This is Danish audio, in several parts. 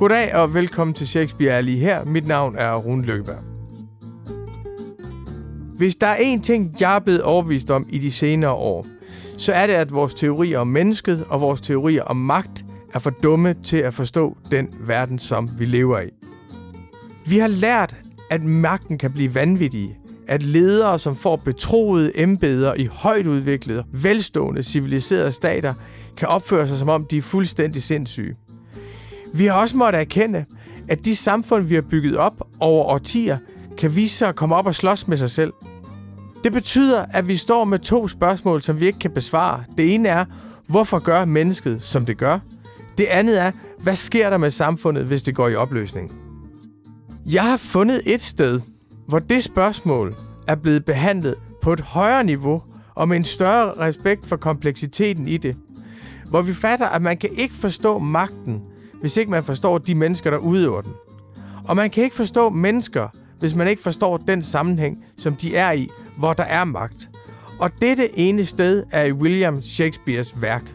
Goddag og velkommen til Shakespeare er lige her. Mit navn er Rune Lykkeberg. Hvis der er én ting, jeg er blevet overbevist om i de senere år, så er det, at vores teorier om mennesket og vores teorier om magt er for dumme til at forstå den verden, som vi lever i. Vi har lært, at magten kan blive vanvittig, at ledere, som får betroede embeder i højt udviklede, velstående, civiliserede stater, kan opføre sig som om de er fuldstændig sindssyge. Vi har også måttet erkende, at de samfund, vi har bygget op over årtier, kan vise sig at komme op og slås med sig selv. Det betyder, at vi står med to spørgsmål, som vi ikke kan besvare. Det ene er, hvorfor gør mennesket, som det gør? Det andet er, hvad sker der med samfundet, hvis det går i opløsning? Jeg har fundet et sted, hvor det spørgsmål er blevet behandlet på et højere niveau og med en større respekt for kompleksiteten i det. Hvor vi fatter, at man kan ikke forstå magten, hvis ikke man forstår de mennesker, der udøver den. Og man kan ikke forstå mennesker, hvis man ikke forstår den sammenhæng, som de er i, hvor der er magt. Og dette ene sted er i William Shakespeares værk.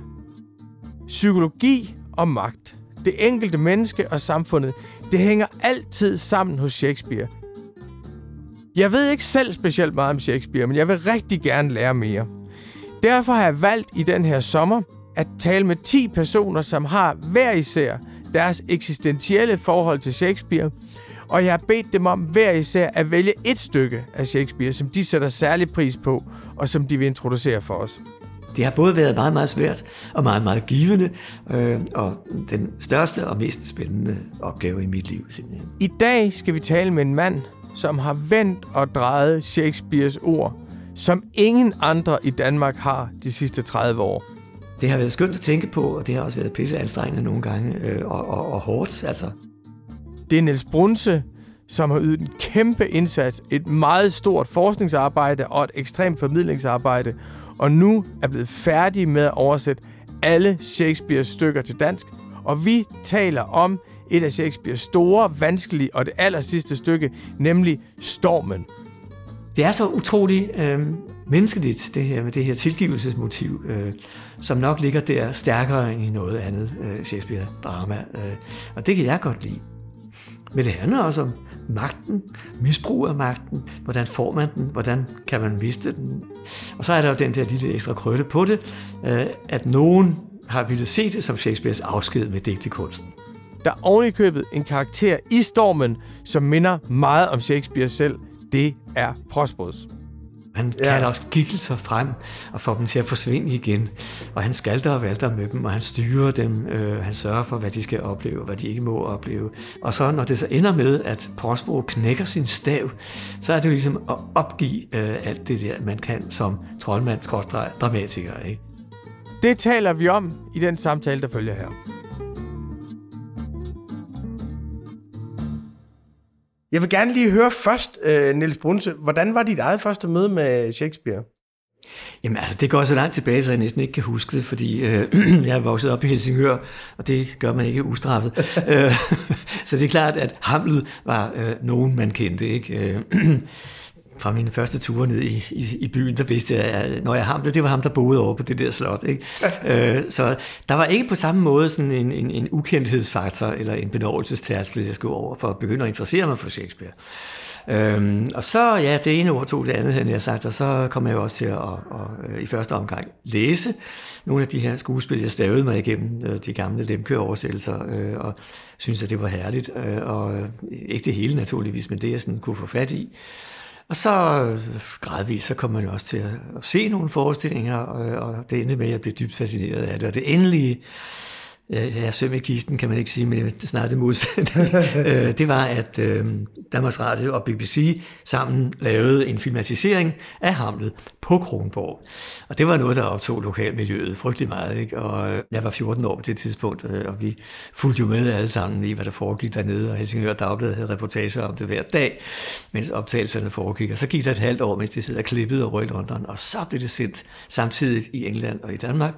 Psykologi og magt. Det enkelte menneske og samfundet, det hænger altid sammen hos Shakespeare. Jeg ved ikke selv specielt meget om Shakespeare, men jeg vil rigtig gerne lære mere. Derfor har jeg valgt i den her sommer at tale med 10 personer, som har hver især deres eksistentielle forhold til Shakespeare, og jeg har bedt dem om hver især at vælge et stykke af Shakespeare, som de sætter særlig pris på, og som de vil introducere for os. Det har både været meget, meget svært og meget, meget givende, øh, og den største og mest spændende opgave i mit liv. Simpelthen. I dag skal vi tale med en mand, som har vendt og drejet Shakespeares ord, som ingen andre i Danmark har de sidste 30 år. Det har været skønt at tænke på, og det har også været pisse anstrengende nogle gange, øh, og, og, og hårdt. Altså. Det er Niels Brunse, som har ydet en kæmpe indsats, et meget stort forskningsarbejde og et ekstremt formidlingsarbejde, og nu er blevet færdig med at oversætte alle Shakespeares stykker til dansk. Og vi taler om et af Shakespeares store, vanskelige og det aller sidste stykke, nemlig Stormen. Det er så utroligt øh, menneskeligt, det her med det her tilgivelsesmotiv, øh, som nok ligger der stærkere end i noget andet øh, Shakespeare-drama. Øh, og det kan jeg godt lide. Men det handler også om magten, misbrug af magten, hvordan får man den, hvordan kan man miste den. Og så er der jo den der lille ekstra krølle på det, øh, at nogen har ville se det som Shakespeares afsked med digtekunsten. Der er ovenikøbet en karakter i stormen, som minder meget om Shakespeare selv. Det er Prosperous. Han ja. kalder også gikkelser frem og får dem til at forsvinde igen. Og han skalter og valter med dem, og han styrer dem. Øh, han sørger for, hvad de skal opleve, hvad de ikke må opleve. Og så når det så ender med, at Prospero knækker sin stav, så er det jo ligesom at opgive øh, alt det der, man kan som troldmand, dramatiker. Ikke? Det taler vi om i den samtale, der følger her. Jeg vil gerne lige høre først, uh, Niels Brunse, hvordan var dit eget første møde med Shakespeare? Jamen altså, det går så langt tilbage, så jeg næsten ikke kan huske det, fordi øh, jeg er vokset op i Helsingør, og det gør man ikke ustraffet. Øh, så det er klart, at Hamlet var øh, nogen, man kendte. Ikke? Øh, fra mine første ture ned i, i, i byen, der vidste jeg, at når jeg ham, det var ham, der boede over på det der slot. Ikke? øh, så der var ikke på samme måde sådan en, en, en ukendthedsfaktor eller en benådelsestærskel, jeg skulle over for at begynde at interessere mig for Shakespeare. Øhm, og så, ja, det ene ord tog det andet, havde jeg sagt, og så kom jeg jo også til at, at, at, at i første omgang læse nogle af de her skuespil, jeg stavede mig igennem øh, de gamle lemkø-oversættelser, øh, og synes at det var herligt, øh, og øh, ikke det hele naturligvis, men det jeg sådan kunne få fat i. Og så gradvist, så kom man jo også til at, at se nogle forestillinger, og, og det endte med, at jeg blev dybt fascineret af det. Og det endelige, ja, søm i kisten kan man ikke sige, men snart det modsatte, øh, det var, at øh, Danmarks Radio og BBC sammen lavede en filmatisering af Hamlet på Kronborg. Og det var noget, der optog lokalmiljøet frygtelig meget. Ikke? Og øh, jeg var 14 år på det tidspunkt, øh, og vi fulgte jo med alle sammen i, hvad der foregik dernede, og Helsingør Dagblad havde reportager om det hver dag, mens optagelserne foregik. Og så gik der et halvt år, mens de sidder klippet over i London, og så blev det sendt samtidig i England og i Danmark.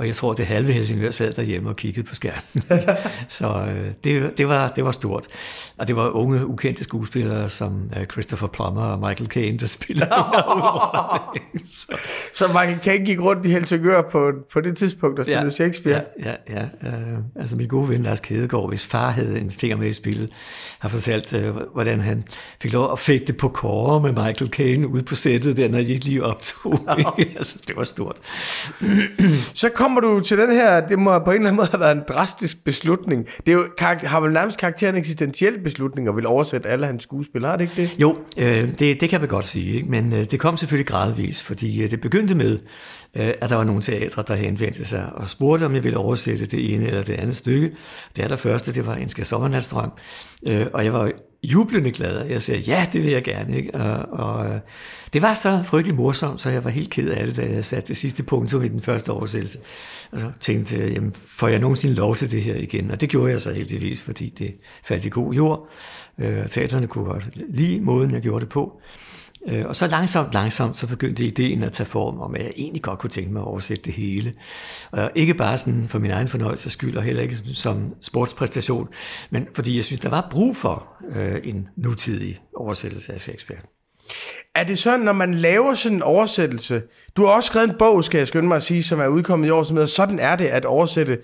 Og jeg tror, det halve Helsingør sad derhjemme og kiggede på skærmen. så øh, det, det, var, det var stort. Og det var unge, ukendte skuespillere som øh, Christopher Plummer og Michael Caine, der spillede. så. så Michael Caine gik rundt i Helsingør på, på det tidspunkt og spillede ja, Shakespeare? Ja, ja. ja. Øh, altså min gode ven Lars Kedegaard, hvis far havde en finger med i spillet, har fortalt, øh, hvordan han fik lov at fægte på kåre med Michael Caine ude på sættet der, når de lige optog. altså, det var stort. så kommer du til den her, det må på en eller anden måde have været en drastisk beslutning. Det er jo, har vel nærmest karakteren eksistentiel beslutning og vil oversætte alle hans skuespil, har det ikke det? Jo, øh, det, det kan man godt sige, ikke? men øh, det kom selvfølgelig gradvis, fordi øh, det begyndte med, øh, at der var nogle teatre, der henvendte sig og spurgte, om jeg ville oversætte det ene eller det andet stykke. Det allerførste, det var En skal sommernatstrøm, øh, og jeg var jublende glad. Jeg sagde, ja, det vil jeg gerne. Ikke? Og, og øh, det var så frygtelig morsomt, så jeg var helt ked af det, da jeg satte det sidste punktum i den første oversættelse. Og så tænkte jeg, jamen, får jeg nogensinde lov til det her igen? Og det gjorde jeg så heldigvis, fordi det faldt i god jord. Øh, teaterne kunne godt lide måden, jeg gjorde det på. Øh, og så langsomt, langsomt, så begyndte ideen at tage form om, at jeg egentlig godt kunne tænke mig at oversætte det hele. Og ikke bare sådan for min egen fornøjelse skyld, og heller ikke som sportspræstation, men fordi jeg synes, der var brug for øh, en nutidig oversættelse af Shakespeare. Er det sådan, når man laver sådan en oversættelse, du har også skrevet en bog, skal jeg skynde mig at sige, som er udkommet i år, som hedder Sådan er det at oversætte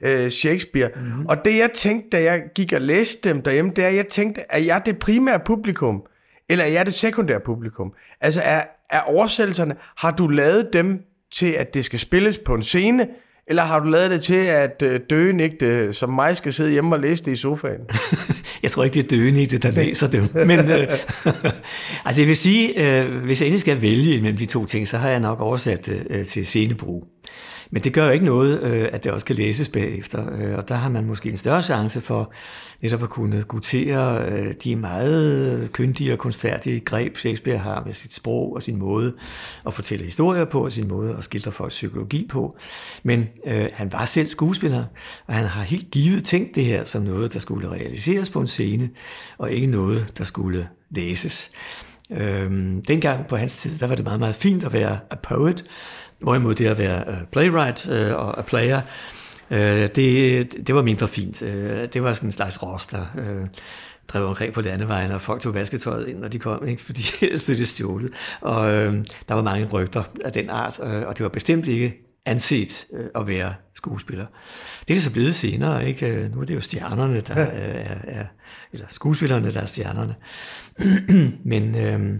øh, Shakespeare. Mm-hmm. Og det jeg tænkte, da jeg gik og læste dem derhjemme, det er, at jeg tænkte, er jeg det primære publikum, eller er det sekundære publikum? Altså er, er oversættelserne, har du lavet dem til, at det skal spilles på en scene, eller har du lavet det til, at øh, døgenigte som mig skal sidde hjemme og læse det i sofaen? jeg tror ikke, det er døgenigte, der læser dem. Men øh, altså jeg vil sige, øh, hvis jeg endelig skal vælge mellem de to ting, så har jeg nok oversat det øh, til scenebrug. Men det gør jo ikke noget, øh, at det også kan læses bagefter, øh, og der har man måske en større chance for netop at kunne gutere øh, de meget kyndige og kunstfærdige greb, Shakespeare har med sit sprog og sin måde at fortælle historier på, og sin måde at skildre folks psykologi på. Men øh, han var selv skuespiller, og han har helt givet tænkt det her som noget, der skulle realiseres på en scene, og ikke noget, der skulle læses. Øhm, dengang på hans tid, der var det meget, meget fint at være a poet, Hvorimod det at være a playwright øh, og a player, uh, det, det var mindre fint. Uh, det var sådan en slags ros, der uh, drev omkring på landevejen, og folk tog vasketøjet ind, når de kom, ikke? fordi ellers blev det stjålet. Og uh, der var mange rygter af den art, uh, og det var bestemt ikke anset uh, at være skuespiller. Det er det så blevet senere, ikke? Nu er det jo stjernerne, der er, er eller skuespillerne, der er stjernerne. Men øh,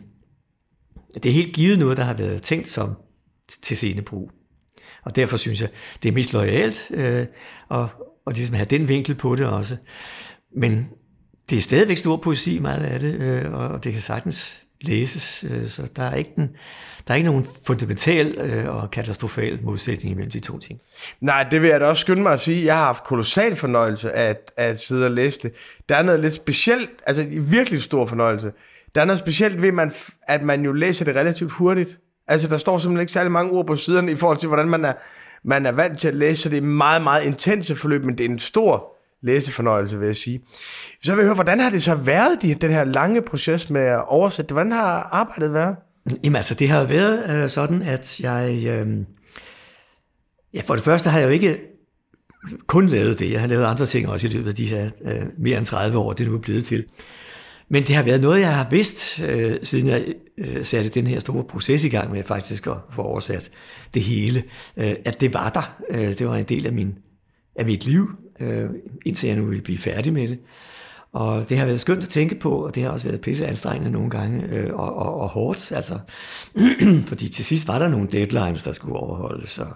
det er helt givet noget, der har været tænkt som til scenebrug. Og derfor synes jeg, det er mest lojalt øh, og, og ligesom have den vinkel på det også. Men det er stadigvæk stor poesi, meget af det, øh, og det kan sagtens læses, øh, så der er ikke, den, der er ikke nogen fundamental øh, og katastrofal modsætning imellem de to ting. Nej, det vil jeg da også skynde mig at sige. Jeg har haft kolossal fornøjelse af at, at sidde og læse det. Der er noget lidt specielt, altså virkelig stor fornøjelse. Der er noget specielt ved, at man, at man jo læser det relativt hurtigt. Altså, der står simpelthen ikke særlig mange ord på siderne i forhold til, hvordan man er, man er vant til at læse, så det er meget, meget intense forløb, men det er en stor læsefornøjelse, vil jeg sige. Så vil jeg høre, hvordan har det så været, de, den her lange proces med at oversætte? Hvordan har arbejdet været? Jamen altså, det har været øh, sådan, at jeg... Øh, ja, for det første har jeg jo ikke kun lavet det. Jeg har lavet andre ting også i løbet af de her øh, mere end 30 år, det er nu er blevet til. Men det har været noget, jeg har vidst, øh, siden jeg øh, satte den her store proces i gang med faktisk at få oversat det hele, øh, at det var der. Øh, det var en del af, min, af mit liv, øh, indtil jeg nu ville blive færdig med det. Og det har været skønt at tænke på, og det har også været pisse anstrengende nogle gange, øh, og, og, og hårdt, altså, fordi til sidst var der nogle deadlines, der skulle overholdes, så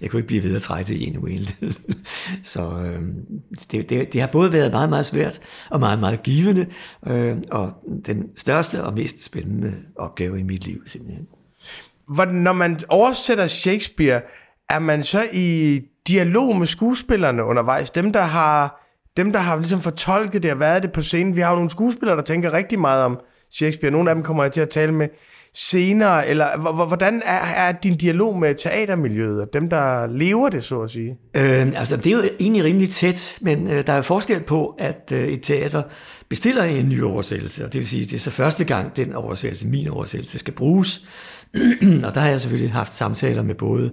jeg kunne ikke blive ved at trække det i en uendelighed. så øh, det, det, det har både været meget, meget svært, og meget, meget givende, øh, og den største og mest spændende opgave i mit liv, simpelthen. Hvordan, når man oversætter Shakespeare, er man så i dialog med skuespillerne undervejs, dem der har dem, der har ligesom fortolket det og været det på scenen, vi har jo nogle skuespillere, der tænker rigtig meget om Shakespeare. Nogle af dem kommer jeg til at tale med senere, eller hvordan er, er din dialog med teatermiljøet, og dem, der lever det, så at sige? Øh, altså, det er jo egentlig rimelig tæt, men øh, der er forskel på, at øh, et teater bestiller en ny oversættelse, og det vil sige, det er så første gang, den oversættelse, min oversættelse, skal bruges. og der har jeg selvfølgelig haft samtaler med både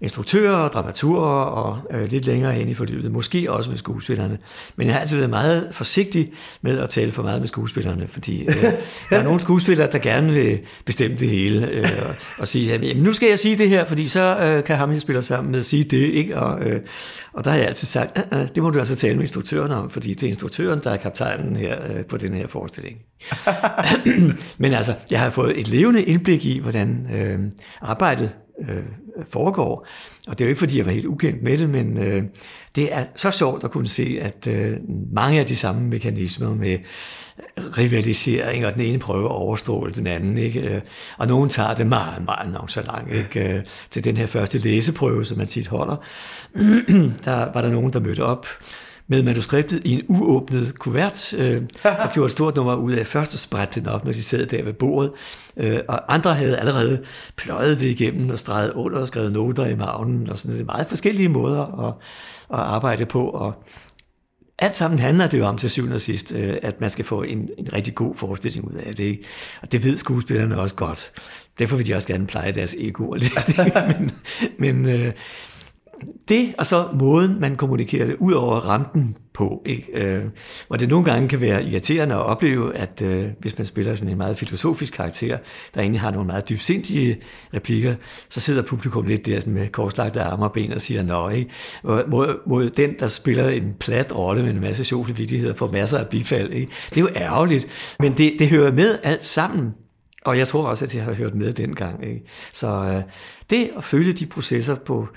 instruktører og dramaturger og øh, lidt længere ind i forløbet, måske også med skuespillerne. Men jeg har altid været meget forsigtig med at tale for meget med skuespillerne, fordi øh, der er nogle skuespillere, der gerne vil bestemme det hele øh, og, og sige, at nu skal jeg sige det her, fordi så øh, kan ham, jeg spiller sammen med, sige det. Ikke? Og, øh, og der har jeg altid sagt, øh, øh, det må du altså tale med instruktøren om, fordi det er instruktøren, der er kaptajnen her øh, på den her forestilling. Men altså, jeg har fået et levende indblik i, hvordan øh, arbejdet øh, foregår. Og det er jo ikke, fordi jeg var helt ukendt med det, men øh, det er så sjovt at kunne se, at øh, mange af de samme mekanismer med rivalisering, og den ene prøver at overstråle den anden. Ikke? Og nogen tager det meget, meget nonchalant. Ikke? Til den her første læseprøve, som man tit holder, der var der nogen, der mødte op med manuskriptet i en uåbnet kuvert, øh, og gjorde et stort nummer ud af først at sprætte den op, når de sad der ved bordet. Øh, og andre havde allerede pløjet det igennem og streget under og skrevet noter i maven, og sådan det meget forskellige måder at, at arbejde på. Og alt sammen handler det jo om til syvende og sidst, øh, at man skal få en, en rigtig god forestilling ud af det. Ikke? Og det ved skuespillerne også godt. Derfor vil de også gerne pleje deres ego lidt. men, men øh, det, og så måden, man kommunikerer det ud over rampen på, ikke? Øh, hvor det nogle gange kan være irriterende at opleve, at øh, hvis man spiller sådan en meget filosofisk karakter, der egentlig har nogle meget dybsindige replikker, så sidder publikum lidt der sådan med korslagte arme og ben og siger nå, ikke? Mod, mod den, der spiller en plat rolle med en masse sjove vittigheder, får masser af bifald. Ikke? Det er jo ærgerligt, men det, det hører med alt sammen. Og jeg tror også, at jeg har hørt med dengang. Ikke? Så øh, det at følge de processer på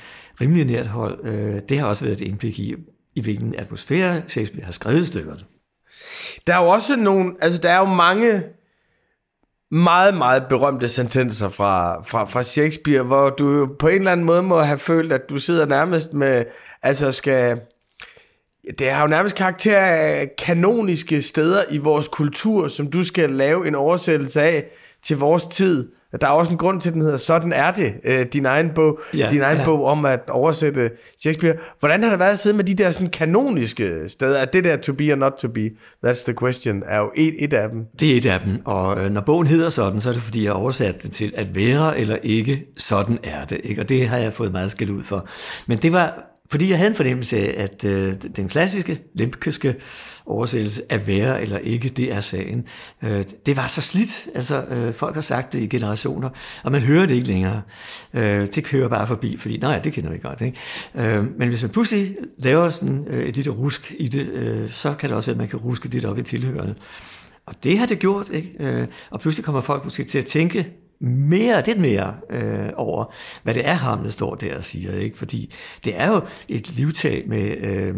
rimelig nært hold, øh, det har også været et indblik i, i hvilken atmosfære Shakespeare har skrevet stykkerne. Der er jo også nogle, altså der er jo mange meget, meget berømte sentenser fra, fra, fra Shakespeare, hvor du på en eller anden måde må have følt, at du sidder nærmest med, altså skal, det har jo nærmest karakter af kanoniske steder i vores kultur, som du skal lave en oversættelse af til vores tid. Der er også en grund til, at den hedder Sådan er det, øh, din egen bog, ja, din egen ja. bog om at oversætte Shakespeare. Hvordan har det været at sidde med de der sådan kanoniske steder? At det der to be or not to be, that's the question, er jo et, et af dem. Det er et af dem, og øh, når bogen hedder sådan, så er det fordi, jeg har oversat det til at være eller ikke, sådan er det. Ikke? Og det har jeg fået meget skæld ud for. Men det var, fordi jeg havde en fornemmelse af, at øh, den klassiske, lempiske oversættelse af være eller ikke, det er sagen. Øh, det var så slidt, altså øh, folk har sagt det i generationer, og man hører det ikke længere. Øh, det kører bare forbi, fordi nej, det kender vi godt. Ikke? Øh, men hvis man pludselig laver sådan øh, et lille rusk i det, øh, så kan det også være, at man kan ruske det op i tilhørende. Og det har det gjort, ikke? Øh, og pludselig kommer folk måske til at tænke mere, lidt mere øh, over, hvad det er, Hamlet står der og siger. Ikke? Fordi det er jo et livtag med øh,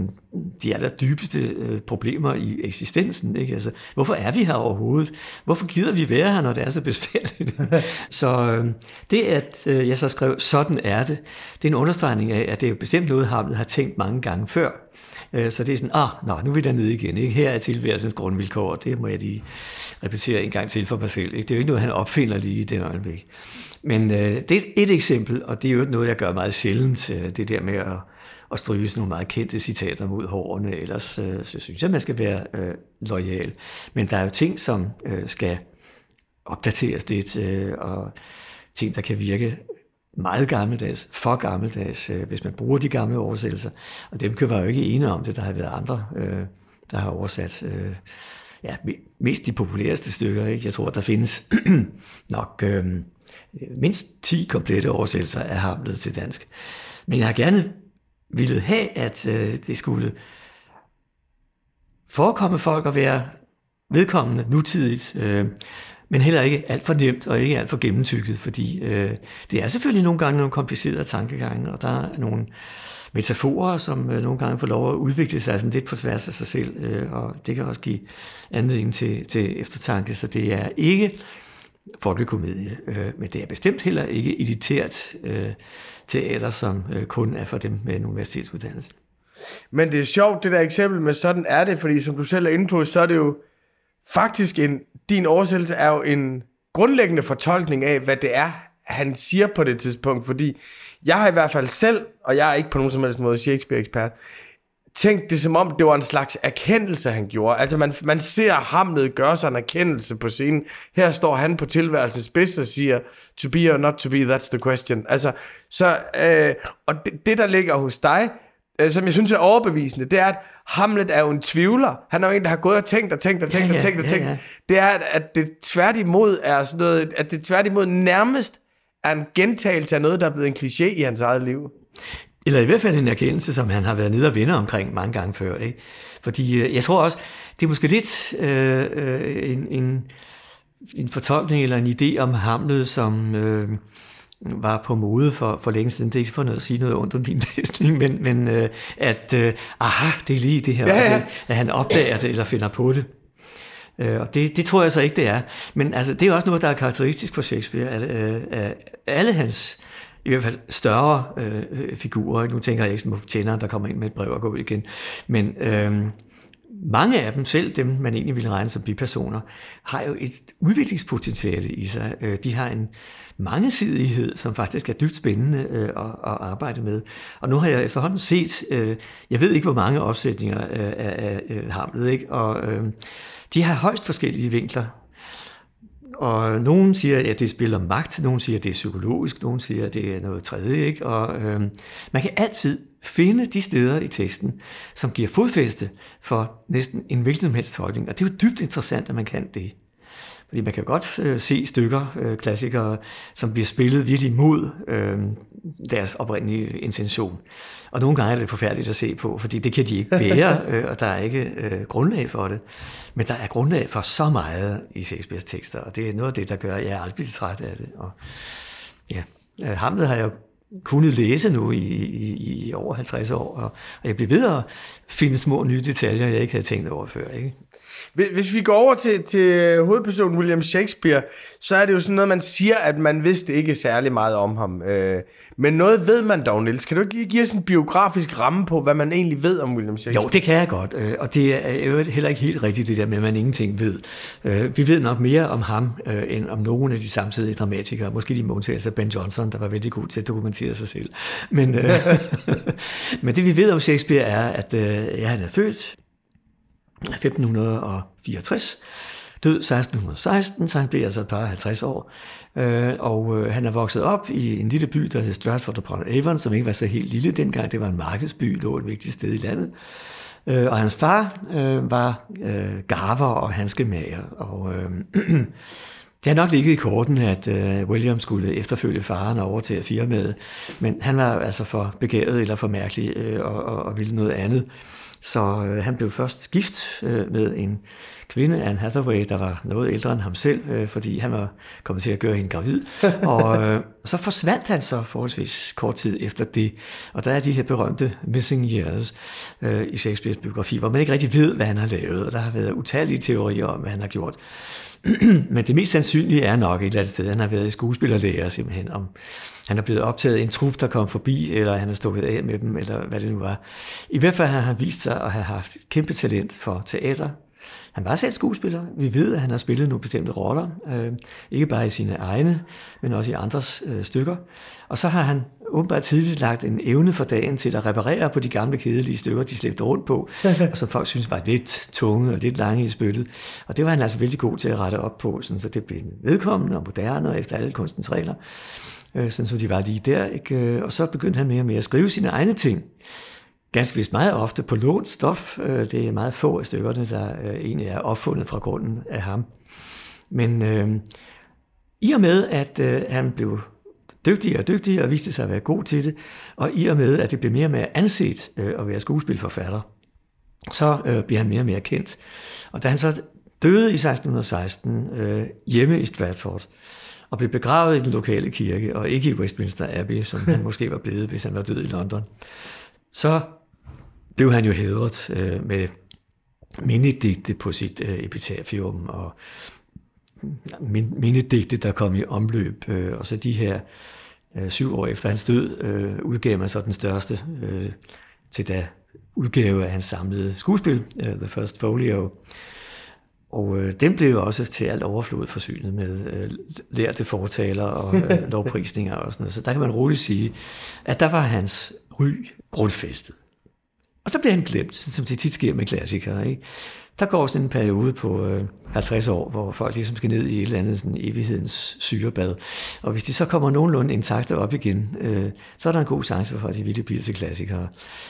de aller dybeste øh, problemer i eksistensen. Ikke? Altså, hvorfor er vi her overhovedet? Hvorfor gider vi være her, når det er så besværligt? så øh, det, at øh, jeg så skrev, sådan er det, det er en understregning af, at det er bestemt noget, Hamlet har tænkt mange gange før. Øh, så det er sådan, ah, nå, nu er vi dernede igen. Ikke? Her er tilværelsens grundvilkår, det må jeg lige repetere en gang til for mig selv. Ikke? Det er jo ikke noget, han opfinder lige i det øjeblik. Men øh, det er et eksempel, og det er jo noget, jeg gør meget sjældent, øh, det der med at, at stryge sådan nogle meget kendte citater mod hårene. Ellers øh, så synes jeg, man skal være øh, lojal. Men der er jo ting, som øh, skal opdateres lidt, øh, og ting, der kan virke meget gammeldags, for gammeldags, øh, hvis man bruger de gamle oversættelser. Og dem kan være jo ikke ene om det. Der har været andre, øh, der har oversat øh, ja, mest de populæreste stykker. Ikke? Jeg tror, der findes nok øh, mindst 10 komplette oversættelser af Hamlet til dansk. Men jeg har gerne ville have, at øh, det skulle forekomme folk at være vedkommende nutidigt. Øh, men heller ikke alt for nemt og ikke alt for gennemtykket, fordi øh, det er selvfølgelig nogle gange nogle komplicerede tankegange, og der er nogle metaforer, som øh, nogle gange får lov at udvikle sig sådan lidt på tværs af sig selv, øh, og det kan også give anledning til, til eftertanke, så det er ikke folkekomedie, øh, men det er bestemt heller ikke editeret øh, teater, som øh, kun er for dem med en universitetsuddannelse. Men det er sjovt, det der eksempel med sådan er det, fordi som du selv er inde på, så er det jo faktisk en, din oversættelse er jo en grundlæggende fortolkning af, hvad det er, han siger på det tidspunkt, fordi jeg har i hvert fald selv, og jeg er ikke på nogen som helst måde Shakespeare-ekspert, tænkt det som om, det var en slags erkendelse, han gjorde. Altså man, man ser Hamlet gøre sig en erkendelse på scenen. Her står han på tilværelsens spids og siger, to be or not to be, that's the question. Altså, så, øh, og det, det, der ligger hos dig, øh, som jeg synes er overbevisende, det er, at Hamlet er jo en tvivler. Han er jo en, der har gået og tænkt og tænkt og tænkt ja, ja, og tænkt og tænkt. Ja, ja. Det er, at det tværtimod er sådan noget, at det tværtimod nærmest er en gentagelse af noget, der er blevet en kliché i hans eget liv. Eller i hvert fald en erkendelse, som han har været nede og vinde omkring mange gange før. Ikke? Fordi øh, jeg tror også, det er måske lidt øh, øh, en, en, en fortolkning eller en idé om Hamlet, som øh, var på mode for, for længe siden. Det er ikke for noget at sige noget ondt om din læsning, men, men øh, at, øh, aha, det er lige det her, ja, ja. at han opdager det eller finder på det. Øh, og det, det tror jeg så ikke, det er. Men altså, det er også noget, der er karakteristisk for Shakespeare, at øh, alle hans i hvert fald større øh, figurer. Nu tænker jeg ikke på tjeneren, der kommer ind med et brev og går ud igen. Men øh, mange af dem, selv dem man egentlig ville regne som bipersoner, har jo et udviklingspotentiale i sig. Øh, de har en mangesidighed, som faktisk er dybt spændende øh, at, at arbejde med. Og nu har jeg efterhånden set, øh, jeg ved ikke hvor mange opsætninger øh, øh af, Hamlet, ikke? og øh, de har højst forskellige vinkler og nogen siger, at det spiller magt, nogen siger, at det er psykologisk, nogen siger, at det er noget tredje. Ikke? Og øh, man kan altid finde de steder i teksten, som giver fodfæste for næsten en hvilken som helst tolkning. Og det er jo dybt interessant, at man kan det. Fordi man kan godt øh, se stykker, øh, klassikere, som bliver spillet virkelig mod øh, deres oprindelige intention. Og nogle gange er det forfærdeligt at se på, fordi det kan de ikke bære, øh, og der er ikke øh, grundlag for det. Men der er grundlag for så meget i Shakespeares tekster, og det er noget af det, der gør, at jeg aldrig bliver træt af det. Og, ja, øh, Hamlet har jeg kunnet læse nu i, i, i over 50 år, og, og jeg bliver ved at finde små nye detaljer, jeg ikke havde tænkt over før. Ikke? Hvis vi går over til, til hovedpersonen William Shakespeare, så er det jo sådan noget, man siger, at man vidste ikke særlig meget om ham. Øh, men noget ved man dog, Niels. Kan du ikke lige give os en biografisk ramme på, hvad man egentlig ved om William Shakespeare? Jo, det kan jeg godt. Øh, og det er jo heller ikke helt rigtigt, det der med, at man ingenting ved. Øh, vi ved nok mere om ham, øh, end om nogle af de samtidige dramatikere. Måske de måntagelser af Ben Johnson, der var vældig god til at dokumentere sig selv. Men, men det vi ved om Shakespeare er, at ja, han er født 1564, død 1616, så han blev altså et par 50 år. Øh, og øh, han er vokset op i en lille by, der hedder Stratford upon Avon, som ikke var så helt lille dengang. Det var en markedsby, lå et vigtigt sted i landet. Øh, og hans far øh, var øh, garver og handskemager, og øh, det har nok ligget i korten, at øh, William skulle efterfølge faren og overtage firmaet, men han var altså for begavet eller for mærkelig øh, og, og, og ville noget andet. Så øh, han blev først gift øh, med en kvinde, Anne Hathaway, der var noget ældre end ham selv, øh, fordi han var kommet til at gøre hende gravid. og øh, så forsvandt han så forholdsvis kort tid efter det. Og der er de her berømte missing years øh, i Shakespeares biografi, hvor man ikke rigtig ved, hvad han har lavet. Og der har været utallige teorier om, hvad han har gjort. Men det mest sandsynlige er nok et eller andet sted, han har været i skuespillerlærer simpelthen, om han er blevet optaget i en trup, der kom forbi, eller han er stukket af med dem, eller hvad det nu var. I hvert fald har han vist sig at have haft kæmpe talent for teater. Han var selv skuespiller. Vi ved, at han har spillet nogle bestemte roller, øh, ikke bare i sine egne, men også i andres øh, stykker. Og så har han åbenbart tidligt lagt en evne for dagen til at reparere på de gamle kedelige stykker, de slæbte rundt på, og som folk synes var lidt tunge og lidt lange i spyttet. Og det var han altså vældig god til at rette op på, sådan, så det blev vedkommende og moderne og efter alle kunstens regler øh, sådan som de var lige der. Ikke? Øh, og så begyndte han mere og mere at skrive sine egne ting. Ganske vist meget ofte på lånt stof. Øh, det er meget få af stykkerne, der øh, egentlig er opfundet fra grunden af ham. Men øh, i og med, at øh, han blev dygtigere og dygtigere og viste sig at være god til det, og i og med, at det blev mere og mere anset øh, at være skuespilforfatter, så øh, bliver han mere og mere kendt. Og da han så døde i 1616 øh, hjemme i Stratford, og blev begravet i den lokale kirke, og ikke i Westminster Abbey, som han måske var blevet, hvis han var død i London, så blev han jo hedret øh, med mindedigte på sit øh, epitafium, og mindedigte, der kom i omløb, øh, og så de her øh, syv år efter hans død, øh, udgav man så den største øh, til da udgave af hans samlede skuespil, uh, The First Folio, og øh, den blev også til alt overflod forsynet med øh, lærte fortaler og øh, lovprisninger og sådan noget. Så der kan man roligt sige, at der var hans ry grundfæstet. Og så bliver han glemt, som det tit sker med klassikere. Ikke? Der går sådan en periode på øh, 50 år, hvor folk ligesom skal ned i et eller andet sådan evighedens syrebad. Og hvis de så kommer nogenlunde intakte op igen, øh, så er der en god chance for, at de virkelig bliver til klassikere.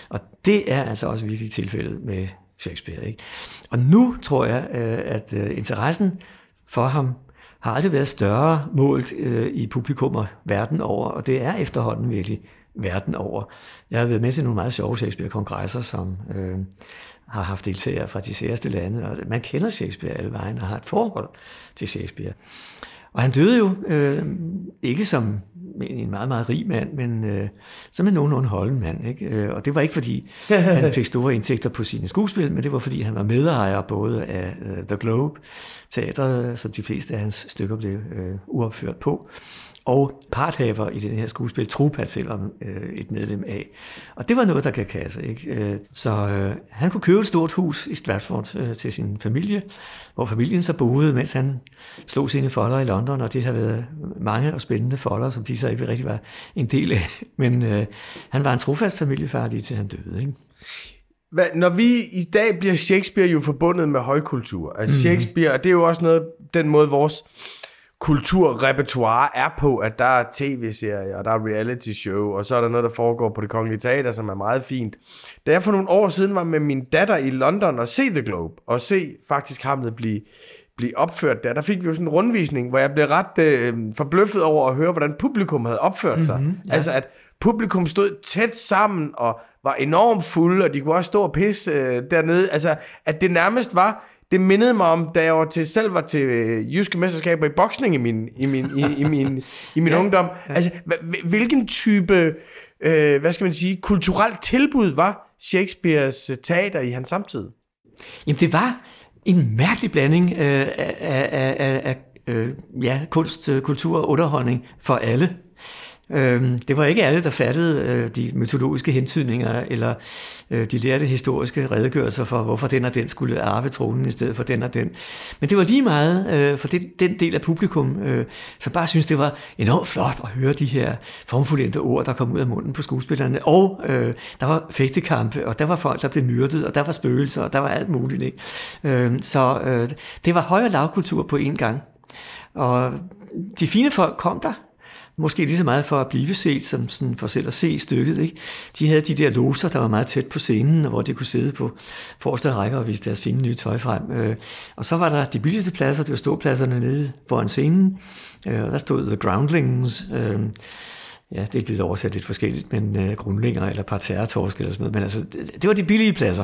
Og det er altså også virkelig tilfældet med Shakespeare. Ikke? Og nu tror jeg, øh, at øh, interessen for ham har aldrig været større målt øh, i publikummer verden over, og det er efterhånden virkelig verden over. Jeg har været med til nogle meget sjove Shakespeare-kongresser, som øh, har haft deltagere fra de særste lande, og man kender Shakespeare alle vejen og har et forhold til Shakespeare. Og han døde jo øh, ikke som en meget, meget rig mand, men øh, som en nogenlunde holden mand. Ikke? Øh, og det var ikke, fordi han fik store indtægter på sine skuespil, men det var, fordi han var medejer både af uh, The Globe, teatret, som de fleste af hans stykker blev øh, uopført på, og parthaver i den her skuespil, Trupat selvom øh, et medlem af. Og det var noget, der kan kasse. Ikke? Øh, så øh, han kunne købe et stort hus i Stratford øh, til sin familie, hvor familien så boede, mens han slog sine folder i London, og det har været mange og spændende folder, som de så ikke rigtig var en del af. Men øh, han var en trofast familiefar lige til han døde. Ikke? Hvad, når vi i dag bliver Shakespeare jo forbundet med højkultur. Altså mm. Shakespeare, og det er jo også noget, den måde vores kulturrepertoire er på, at der er tv-serier, og der er reality show, og så er der noget, der foregår på det kongelige teater, som er meget fint. Da jeg for nogle år siden var med min datter i London og se The Globe, og se faktisk Hamlet blive, blive opført der, der fik vi jo sådan en rundvisning, hvor jeg blev ret øh, forbløffet over at høre, hvordan publikum havde opført sig. Mm-hmm, ja. Altså at publikum stod tæt sammen og var enormt fulde, og de kunne også stå og pisse øh, dernede. Altså at det nærmest var det mindede mig om, da jeg var til, selv var til øh, jyske mesterskaber i boksning i min, i min, i, i min, i min ja, ungdom. Altså, hvilken type, øh, hvad skal man sige, kulturelt tilbud var Shakespeares øh, teater i hans samtid? Jamen, det var en mærkelig blanding øh, af, af, af, af øh, ja, kunst, kultur og underholdning for alle. Øh, det var ikke alle, der fattede øh, de mytologiske hentydninger, eller øh, de lærte historiske redegørelser for, hvorfor den og den skulle arve tronen i stedet for den og den. Men det var lige meget øh, for det, den del af publikum, øh, som bare synes det var enormt flot at høre de her formfulde ord, der kom ud af munden på skuespillerne. Og øh, der var fægtekampe, og der var folk, der blev myrdet, og der var spøgelser, og der var alt muligt. Ikke? Øh, så øh, det var høj- og lavkultur på én gang. Og de fine folk kom der, måske lige så meget for at blive set, som sådan for selv at se stykket. Ikke? De havde de der loser, der var meget tæt på scenen, hvor de kunne sidde på forreste rækker og vise deres fine nye tøj frem. Øh, og så var der de billigste pladser, det var ståpladserne nede foran scenen, øh, og der stod The Groundlings, øh, ja, det er blevet oversat lidt forskelligt, men øh, grundlinger eller parterretorsk eller sådan noget, men altså, det, det var de billige pladser.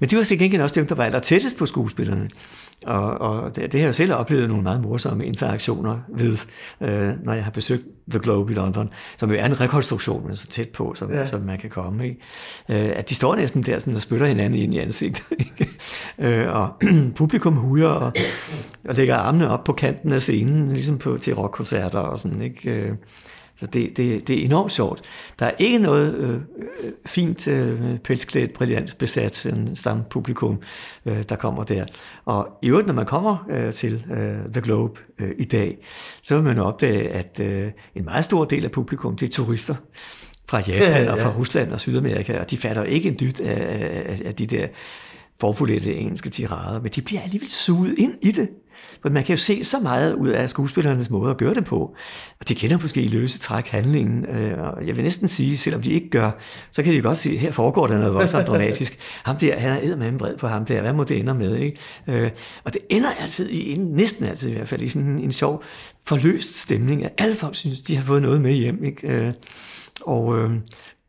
Men det var til gengæld også dem, der var aller tættest på skuespillerne. Og, og det, det har jeg jo selv oplevet nogle meget morsomme interaktioner ved, øh, når jeg har besøgt The Globe i London, som jo er en rekonstruktion, men så tæt på, som, ja. som man kan komme. Ikke? Øh, at de står næsten der sådan, og spytter hinanden ind i ansigtet. Ikke? Øh, og publikum huger og, og lægger armene op på kanten af scenen, ligesom på, til rockkoncerter og sådan. Ikke? Øh, så det, det, det er enormt sjovt. Der er ikke noget øh, øh fint øh, pelsklædt, brillant besat en stampublikum, øh, der kommer der. Og i øvrigt, når man kommer øh, til øh, The Globe øh, i dag, så vil man opdage, at øh, en meget stor del af publikum, det er turister fra Japan ja, ja. og fra Rusland og Sydamerika, og de fatter ikke en dyt af, af, af de der forfulette engelske tirader, men de bliver alligevel suget ind i det. For man kan jo se så meget ud af skuespillernes måde at gøre det på. Og de kender måske i løse træk handlingen. Øh, og jeg vil næsten sige, selvom de ikke gør, så kan de godt se, at her foregår der noget voldsomt dramatisk. Ham der, han er med vred på ham der. Hvad må det ende med? Ikke? Øh, og det ender altid, i, næsten altid i hvert fald, i sådan en, en sjov, forløst stemning, at alle folk synes, de har fået noget med hjem. Ikke? Øh, og øh,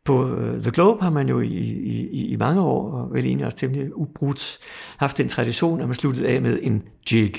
på øh, The Globe har man jo i, i, i mange år, og vel egentlig også temmelig ubrudt, haft den tradition, at man sluttede af med en jig.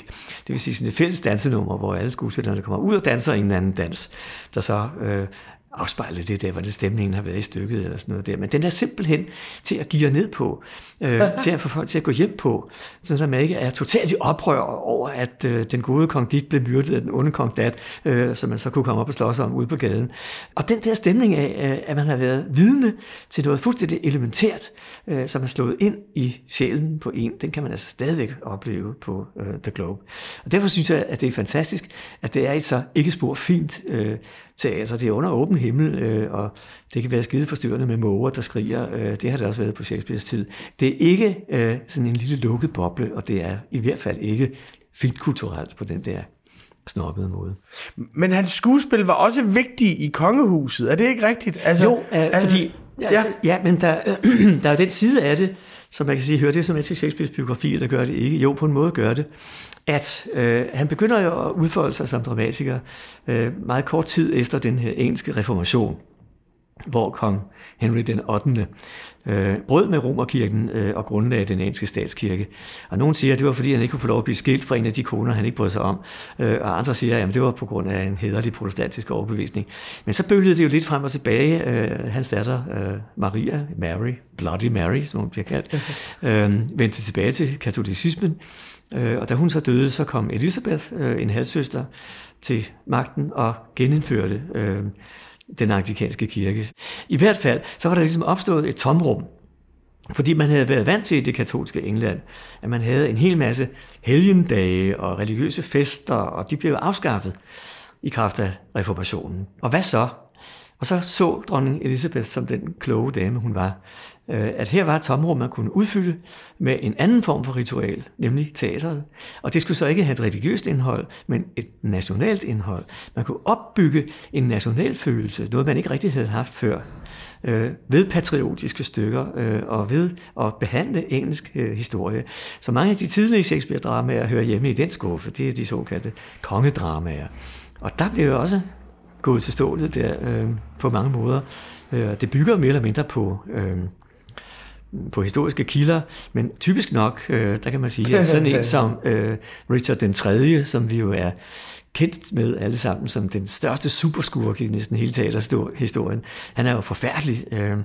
Det vil sige sådan et fælles dansenummer, hvor alle skuespillerne kommer ud og danser en anden dans, der så øh, afspejle det der, hvordan stemningen har været i stykket eller sådan noget der. Men den er simpelthen til at give ned på, øh, til at få folk til at gå hjem på, så man ikke er totalt i oprør over, at øh, den gode kong dit blev myrdet af den onde kong dat, øh, så man så kunne komme op og slås om ude på gaden. Og den der stemning af, at man har været vidne til noget fuldstændig elementært, øh, som er slået ind i sjælen på en, den kan man altså stadigvæk opleve på øh, The Globe. Og derfor synes jeg, at det er fantastisk, at det er et så ikke spor fint øh, teater. Det er under åben himmel, øh, og det kan være skide forstyrrende med måger, der skriger. Øh, det har det også været på Shakespeares tid. Det er ikke øh, sådan en lille lukket boble, og det er i hvert fald ikke filmkulturelt på den der snobbede måde. Men hans skuespil var også vigtig i kongehuset, er det ikke rigtigt? Altså, jo, øh, altså, fordi, altså, ja. ja, men der, der er den side af det, som man kan sige, hører det som til Shakespeares biografi, eller gør det ikke? Jo, på en måde gør det. At øh, han begynder jo at udfolde sig som dramatiker øh, meget kort tid efter den her engelske reformation, hvor kong Henry den 8 øh, brød med Romerkirken øh, og grundlagde den engelske statskirke. Og nogen siger, at det var fordi, han ikke kunne få lov at blive skilt fra en af de koner, han ikke brød sig om. Øh, og andre siger, at det var på grund af en hederlig protestantisk overbevisning. Men så bølgede det jo lidt frem og tilbage. Øh, hans datter, øh, Maria, Mary, Bloody Mary, som hun bliver kaldt, øh, vendte tilbage til katolicismen. Øh, og da hun så døde, så kom Elisabeth, øh, en halvsøster, til magten og genindførte øh, den anglikanske kirke. I hvert fald, så var der ligesom opstået et tomrum, fordi man havde været vant til i det katolske England, at man havde en hel masse helgendage og religiøse fester, og de blev afskaffet i kraft af reformationen. Og hvad så? Og så så dronning Elisabeth som den kloge dame, hun var, Øh, at her var et tomrum, man kunne udfylde med en anden form for ritual, nemlig teateret. Og det skulle så ikke have et religiøst indhold, men et nationalt indhold. Man kunne opbygge en national følelse, noget man ikke rigtig havde haft før, øh, ved patriotiske stykker øh, og ved at behandle engelsk øh, historie. Så mange af de tidlige Shakespeare-dramaer hører hjemme i den skuffe, det er de såkaldte kongedramaer. Og der blev jo også gået til stålet der øh, på mange måder. Øh, det bygger mere eller mindre på, øh, på historiske kilder, men typisk nok, øh, der kan man sige, at sådan en som øh, Richard den 3., som vi jo er kendt med alle sammen som den største superskurk i næsten hele teaterhistorien. Han er jo forfærdelig øh,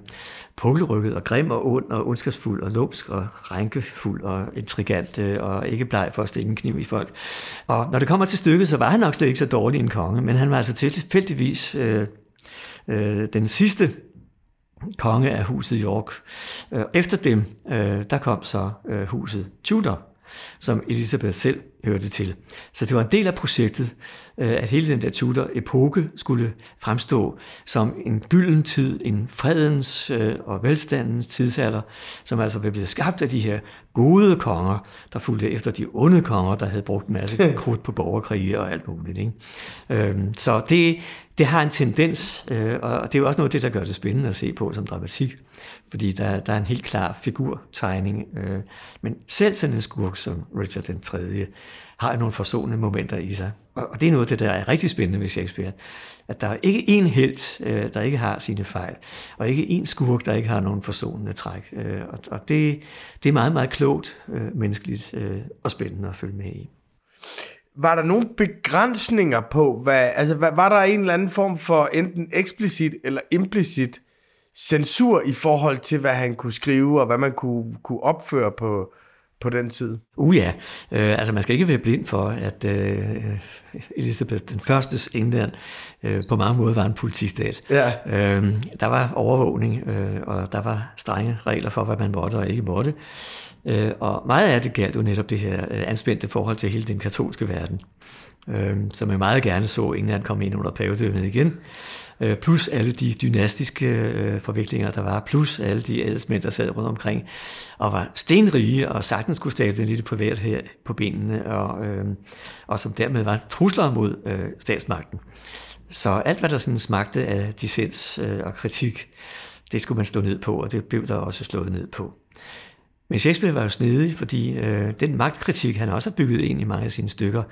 pukkelrykket og grim og ond og ondskabsfuld og lumsk og rænkefuld og intrigant øh, og ikke bleg for at stikke en kniv i folk. Og når det kommer til stykket, så var han nok slet ikke så dårlig en konge, men han var altså tilfældigvis øh, øh, den sidste konge af huset York. Øh, efter dem, øh, der kom så øh, huset Tudor, som Elisabeth selv hørte til. Så det var en del af projektet, at hele den der Tudor-epoke skulle fremstå som en gylden tid, en fredens øh, og velstandens tidsalder, som altså blev blevet skabt af de her gode konger, der fulgte efter de onde konger, der havde brugt en masse krudt på borgerkrige og alt muligt. Ikke? Øhm, så det, det har en tendens, øh, og det er jo også noget af det, der gør det spændende at se på som dramatik, fordi der, der er en helt klar figurtegning. Men selv sådan en skurk som Richard den 3., har nogle forsonende momenter i sig. Og det er noget af det, der er rigtig spændende ved Shakespeare. At der er ikke én helt, øh, der ikke har sine fejl, og ikke én skurk, der ikke har nogen forsonende træk. Øh, og det, det er meget, meget klogt, øh, menneskeligt og spændende at følge med i. Var der nogle begrænsninger på, hvad, altså hvad, var der en eller anden form for enten eksplicit eller implicit censur i forhold til, hvad han kunne skrive, og hvad man kunne, kunne opføre på, på den tid? Uh ja, øh, altså man skal ikke være blind for, at øh, Elisabeth den første England øh, på mange måder var en politistat. Ja. Øh, der var overvågning, øh, og der var strenge regler for, hvad man måtte og ikke måtte. Øh, og meget af det galt jo netop det her øh, anspændte forhold til hele den katolske verden, øh, som jeg meget gerne så, England komme kom ind under pavedømmet igen. Øh, plus alle de dynastiske øh, forviklinger, der var, plus alle de adelsmænd, der sad rundt omkring, og var stenrige, og sagtens kunne stable lidt privat her på benene, og, øh, og som dermed var trusler mod øh, statsmagten. Så alt, hvad der sådan smagte af dissens øh, og kritik, det skulle man slå ned på, og det blev der også slået ned på. Men Shakespeare var jo snedig, fordi øh, den magtkritik, han også har bygget ind i mange af sine stykker,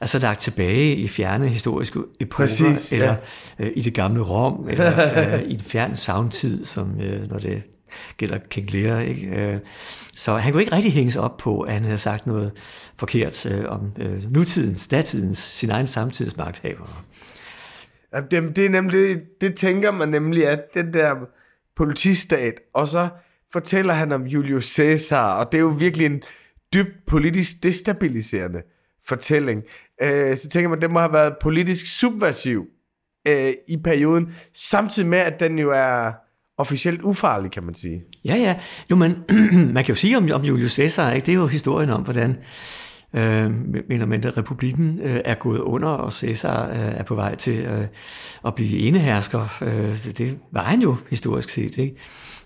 er så lagt tilbage i fjerne historiske epoker, Præcis, ja. eller øh, i det gamle Rom, eller øh, i en fjern savntid, som øh, når det gælder King Lear. Ikke? Øh, så han kunne ikke rigtig hænges op på, at han havde sagt noget forkert øh, om øh, nutidens, datidens, sin egen samtids magthavere. Det, det er nemlig, det tænker man nemlig, at den der politistat, og så fortæller han om Julius Caesar, og det er jo virkelig en dybt politisk destabiliserende fortælling. Øh, så tænker man, at den må have været politisk subversiv øh, i perioden, samtidig med, at den jo er officielt ufarlig, kan man sige. Ja, ja. Jo, men man kan jo sige om, om Julius Caesar, ikke? det er jo historien om, hvordan øh, men men republikken øh, er gået under, og Caesar øh, er på vej til øh, at blive enehersker. Øh, det var han jo historisk set. Ikke?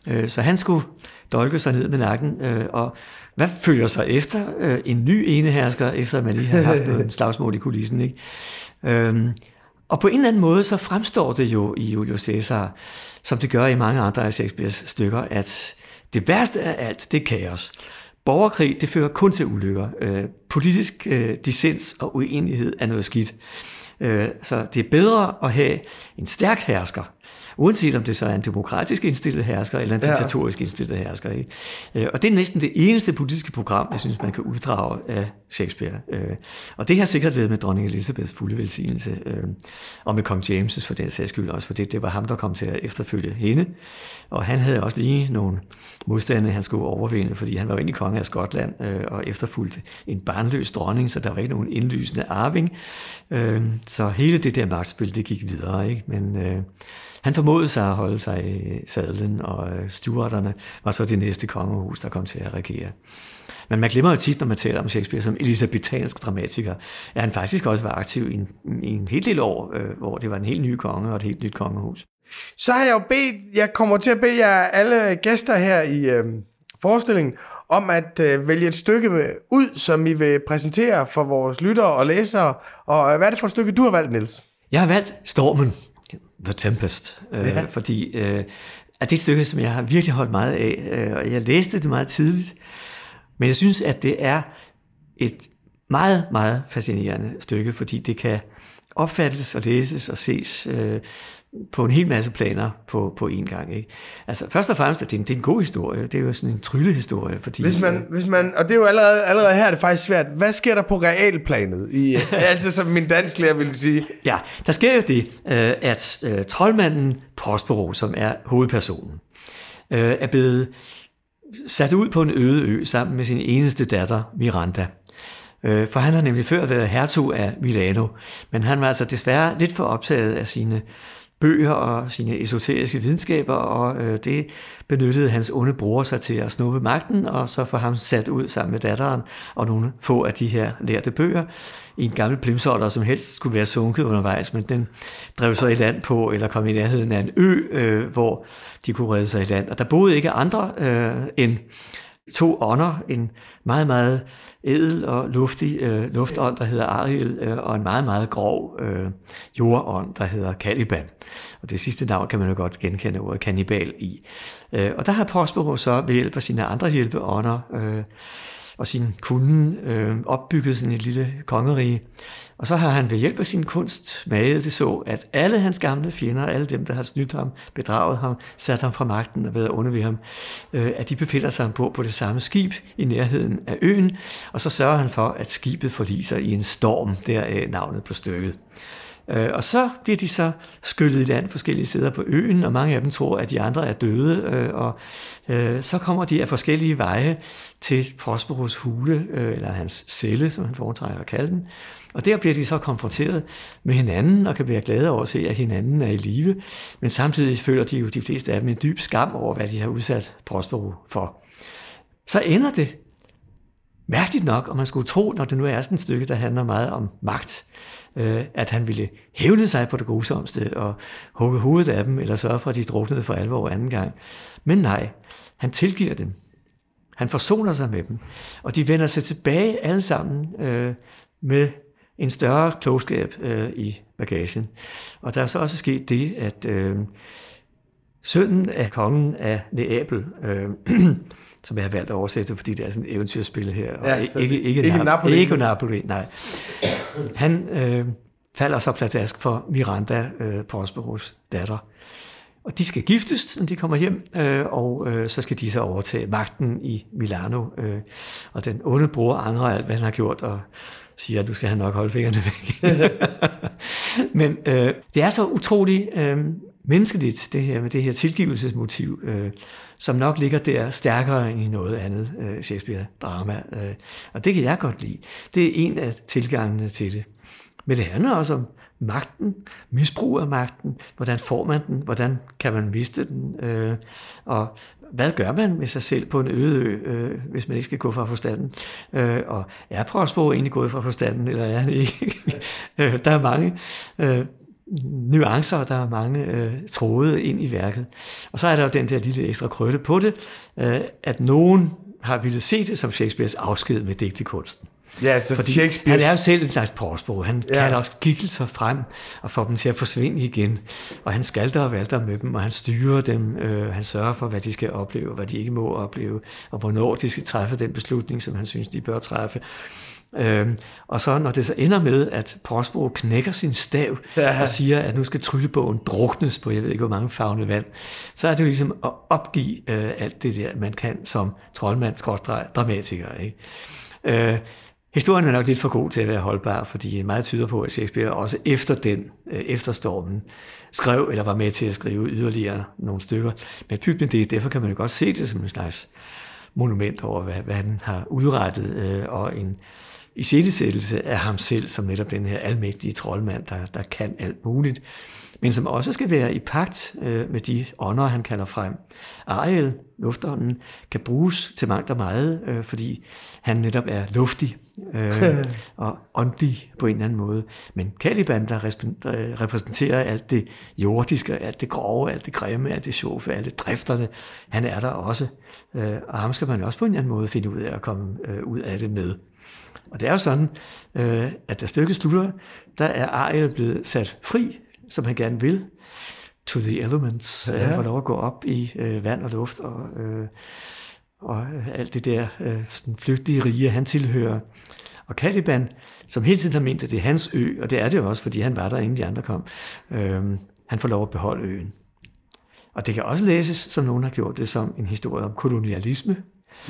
Øh, så han skulle dolke sig ned med nakken, øh, og hvad følger sig efter øh, en ny enehersker, efter man lige har haft noget slagsmål i kulissen? Ikke? Øh, og på en eller anden måde, så fremstår det jo i Julius Caesar, som det gør i mange andre af Shakespeares stykker, at det værste af alt, det er kaos. Borgerkrig, det fører kun til ulykker. Øh, politisk øh, dissens og uenighed er noget skidt. Øh, så det er bedre at have en stærk hersker, uanset om det så er en demokratisk indstillet hersker eller en diktatorisk indstillet hersker. Ikke? Øh, og det er næsten det eneste politiske program, jeg synes, man kan uddrage af Shakespeare. Øh, og det har sikkert været med dronning Elizabeths fulde velsignelse, øh, og med kong James' for den sags skyld også, for det, det var ham, der kom til at efterfølge hende. Og han havde også lige nogle modstande, han skulle overvinde, fordi han var jo egentlig konge af Skotland og efterfulgte en barnløs dronning, så der var ikke nogen indlysende arving. Så hele det der magtspil, det gik videre. Ikke? Men han formåede sig at holde sig i sadlen, og øh, stewarderne var så det næste kongehus, der kom til at regere. Men man glemmer jo tit, når man taler om Shakespeare som elisabetansk dramatiker, at han faktisk også var aktiv i en, i en helt del år, øh, hvor det var en helt ny konge og et helt nyt kongehus. Så har jeg jo bedt, jeg kommer til at bede jer alle gæster her i øh, forestillingen, om at øh, vælge et stykke med, ud, som I vil præsentere for vores lyttere og læsere. Og øh, hvad er det for et stykke, du har valgt, Niels? Jeg har valgt Stormen The Tempest, øh, ja. fordi øh, at det et stykke, som jeg har virkelig holdt meget af, øh, og jeg læste det meget tidligt, men jeg synes, at det er et meget, meget fascinerende stykke, fordi det kan opfattes og læses og ses øh, på en hel masse planer på, på én gang. Ikke? Altså, først og fremmest, at det er, en, det er en god historie. Det er jo sådan en tryllehistorie. Fordi, hvis man, hvis man, og det er jo allerede, allerede her, er det faktisk svært. Hvad sker der på realplanet? I, altså, som min dansklærer ville sige. Ja, der sker jo det, øh, at uh, troldmanden Prospero, som er hovedpersonen, er blevet sat ud på en øde ø sammen med sin eneste datter, Miranda. For han har nemlig før været hertug af Milano, men han var altså desværre lidt for optaget af sine bøger og sine esoteriske videnskaber, og øh, det benyttede hans onde bror sig til at snuppe magten, og så få ham sat ud sammen med datteren og nogle få af de her lærte bøger i en gammel plimsotter, som helst skulle være sunket undervejs, men den drev så i land på, eller kom i nærheden af en ø, øh, hvor de kunne redde sig i land. Og der boede ikke andre øh, end to ånder, en meget, meget edel og luftig øh, luftånd, der hedder Ariel, øh, og en meget, meget grov øh, jordånd, der hedder Caliban. Og det sidste navn kan man jo godt genkende ordet kannibal i. Øh, og der har Prospero så ved hjælp af sine andre hjælpeånder øh, og sin kunde øh, opbygget sådan et lille kongerige, og så har han ved hjælp af sin kunst maget det så, at alle hans gamle fjender, alle dem, der har snydt ham, bedraget ham, sat ham fra magten og været under ved ham, øh, at de befinder sig på på det samme skib i nærheden af øen, og så sørger han for, at skibet forliser i en storm, der er navnet på stykket. Øh, og så bliver de så skyllet i land forskellige steder på øen, og mange af dem tror, at de andre er døde, øh, og øh, så kommer de af forskellige veje til Prosperos hule, eller hans celle, som han foretrækker at kalde den, og der bliver de så konfronteret med hinanden og kan være glade over at se, at hinanden er i live, men samtidig føler de jo de fleste af dem en dyb skam over, hvad de har udsat Prospero for. Så ender det mærkeligt nok, og man skulle tro, når det nu er sådan et stykke, der handler meget om magt, øh, at han ville hævne sig på det grusomste og hugge hovedet af dem, eller sørge for, at de druknede for alvor anden gang. Men nej, han tilgiver dem. Han forsoner sig med dem, og de vender sig tilbage alle sammen øh, med en større klogskab øh, i bagagen. Og der er så også sket det, at øh, sønnen af kongen af Neapel, øh, som jeg har valgt at oversætte, fordi det er sådan et eventyrspil her, og ja, ikke, ikke, ikke, ikke, Napoli. ikke Napoli, nej. Han øh, falder så pladask for Miranda, øh, Prosperos datter. Og de skal giftes, når de kommer hjem, øh, og øh, så skal de så overtage magten i Milano. Øh, og den onde bror angrer alt, hvad han har gjort, og siger, at du skal have nok holde fingrene væk. Men øh, det er så utroligt øh, menneskeligt, det her med det her tilgivelsesmotiv, øh, som nok ligger der stærkere end i noget andet øh, Shakespeare-drama. Øh, og det kan jeg godt lide. Det er en af tilgangene til det. Men det handler også om magten, misbrug af magten, hvordan får man den, hvordan kan man miste den, øh, og hvad gør man med sig selv på en øde ø, øh, hvis man ikke skal gå fra forstanden? Øh, og er Prosbo egentlig gået fra forstanden, eller er han ikke? øh, der er mange øh, nuancer, der er mange øh, tråde ind i værket. Og så er der jo den der lille ekstra krølle på det, øh, at nogen har ville se det som Shakespeares afsked med digtekunsten. Ja, så Fordi Shakespeare... han er jo selv en slags Prospero. Han Ja. kalder også skikkelser frem og får dem til at forsvinde igen. Og han skalter og valter med dem, og han styrer dem. Øh, han sørger for, hvad de skal opleve, hvad de ikke må opleve, og hvornår de skal træffe den beslutning, som han synes, de bør træffe. Øhm, og så når det så ender med, at Prospero knækker sin stav Ja. og siger, at nu skal tryllebogen druknes på, jeg ved ikke hvor mange fagne vand, så er det jo ligesom at opgive øh, alt det der, man kan som troldmand, skråstreg, dramatiker. Ikke? Øh, historien er nok lidt for god til at være holdbar, fordi meget tyder på, at Shakespeare også efter den, øh, efter stormen, skrev eller var med til at skrive yderligere nogle stykker. Men pyt med det, derfor kan man jo godt se det som en slags monument over, hvad, hvad han har udrettet, øh, og en iscenesættelse af ham selv som netop den her almægtige troldmand, der, der kan alt muligt, men som også skal være i pagt øh, med de ånder, han kalder frem. Ariel, luftånden, kan bruges til mangt og meget, øh, fordi han netop er luftig øh, og åndelig på en eller anden måde. Men Caliban, der repræsenterer alt det jordiske, alt det grove, alt det grimme, alt det sjove, alt det drifterne, han er der også. Øh, og ham skal man også på en eller anden måde finde ud af at komme øh, ud af det med. Og det er jo sådan, øh, at da stykket slutter, der er Ariel blevet sat fri, som han gerne vil, to the elements. Ja. Han får lov at gå op i øh, vand og luft og, øh, og øh, alt det der øh, sådan flygtige rige, han tilhører. Og Caliban, som hele tiden har ment, at det er hans ø, og det er det jo også, fordi han var der, inden de andre kom, øh, han får lov at beholde øen. Og det kan også læses, som nogen har gjort det, som en historie om kolonialisme,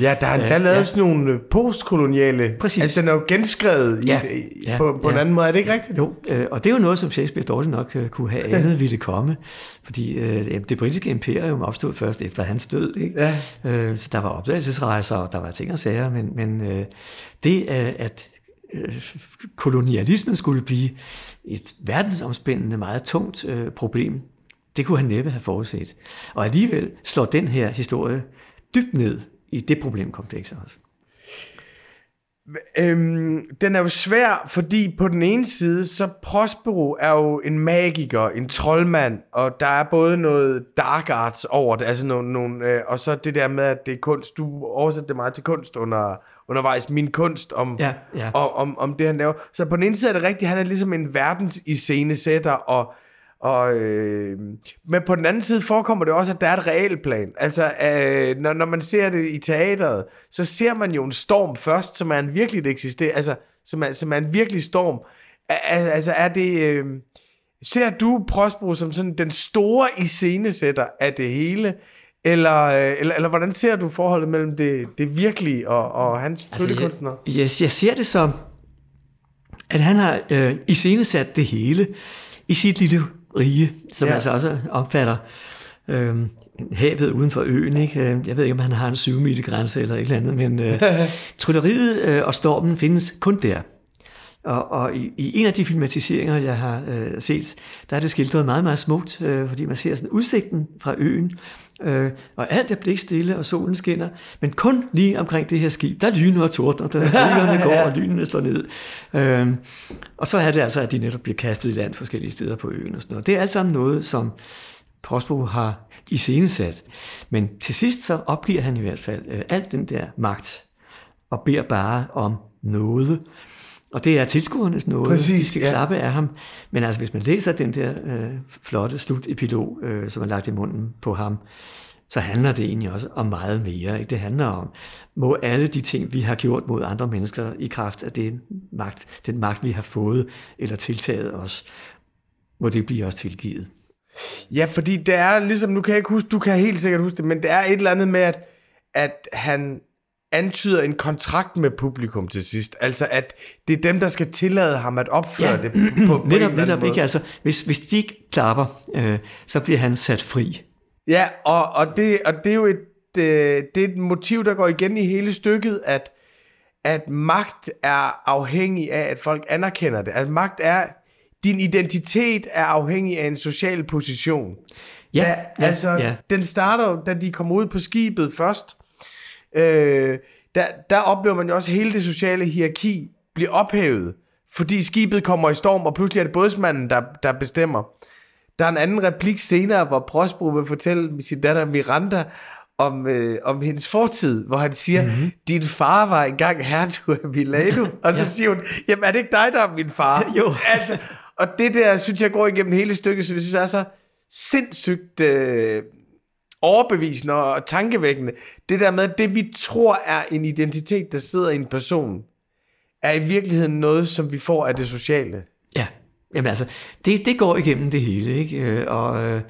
Ja, der er endda Ja, lavet ja. sådan nogle øh, postkoloniale... Præcis. Altså, den er jo genskrevet Ja, i, i, ja, på, på en ja. anden måde. Er det ikke rigtigt? Jo, øh, og det er jo noget, som Shakespeare dårligt nok øh, kunne have andet ville komme, fordi øh, det britiske imperium opstod først efter hans død, ikke? Ja. Øh, så der var opdagelsesrejser, og der var ting og sager, men, men øh, det, øh, at øh, kolonialismen skulle blive et verdensomspændende, meget tungt øh, problem, det kunne han næppe have forudset. Og alligevel slår den her historie dybt ned i det problemkompleks også. Øhm, den er jo svær, fordi på den ene side, så Prospero er jo en magiker, en troldmand, og der er både noget dark arts over det, altså nogle, nogle, øh, og så det der med, at det er kunst. Du oversætter det meget til kunst under, undervejs. Min kunst om, Ja, ja. Og, om, om det, han laver. Så på den ene side er det rigtigt, han er ligesom en verdens iscenesætter, og og, øh, men på den anden side forekommer det også, at der er et reelt plan. Altså, øh, når, når man ser det i teateret, så ser man jo en storm først, som er en virkelig eksister, altså, som er, som er en virkelig storm. Al- Altså, er det... Øh, ser du Prospero som sådan den store iscenesætter af det hele? Eller, øh, eller, eller hvordan ser du forholdet mellem det, det virkelige og, og hans tryllekunstner? Altså, jeg, jeg, jeg ser det som, at han har øh, iscenesat det hele i sit lille rige, som Ja. altså også omfatter øh, havet uden for øen. Ikke? Øh, Jeg ved ikke, om han har en 7 meter grænse eller et eller andet, men øh, trylleriet øh, og stormen findes kun der. Og, og i, i en af de filmatiseringer, jeg har øh, set, der er det skildret meget, meget smukt, øh, fordi man ser sådan udsigten fra øen, øh, og alt er blikstille, og solen skinner, men kun lige omkring det her skib, der er lyne og tordner, der bølgerne går, og lynene slår ned. Øh, og så er det altså, at de netop bliver kastet i land forskellige steder på øen og sådan noget. Det er alt sammen noget, som Prospero har iscenesat. Men til sidst så opgiver han i hvert fald øh, alt den der magt, og beder bare om noget. Og det er tilskuernes noget. Præcis, De skal ja. klappe af ham. Men altså, hvis man læser den der øh, flotte slutepilog, øh, som er lagt i munden på ham, så handler det egentlig også om meget mere. Ikke? Det handler om, må alle de ting, vi har gjort mod andre mennesker i kraft af det magt, den magt, vi har fået eller tiltaget os, må det blive os tilgivet. Ja, fordi det er ligesom, nu kan jeg ikke huske, du kan helt sikkert huske det, men det er et eller andet med, at, at han antyder en kontrakt med publikum til sidst. Altså, at det er dem, der skal tillade ham at opføre Ja. det på, på, Netop, netop måde. ikke. Altså, hvis, hvis de ikke klapper, øh, så bliver han sat fri. Ja, og, og, det, og det er jo et, øh, det er et motiv, der går igen i hele stykket, at, at magt er afhængig af, at folk anerkender det. At magt er, din identitet er afhængig af en social position. Ja, da, ja, altså, ja. den starter da de kommer ud på skibet først. Øh, der, der oplever man jo også, hele det sociale hierarki bliver ophævet, fordi skibet kommer i storm, og pludselig er det bådsmanden, der, der bestemmer. Der er en anden replik senere, hvor Prospero vil fortælle med sin datter Miranda om, øh, om hendes fortid, hvor han siger, mm-hmm. din far var engang hertug af Milano, og så ja. siger hun, jamen er det ikke dig, der er min far? Jo. Altså, og det der, synes jeg, går igennem hele stykket, så jeg synes er så sindssygt øh, overbevisende og tankevækkende. Det der med, at det vi tror er en identitet, der sidder i en person, er i virkeligheden noget, som vi får af det sociale. Ja, jamen altså, det, det går igennem det hele, ikke? Øh, og øh,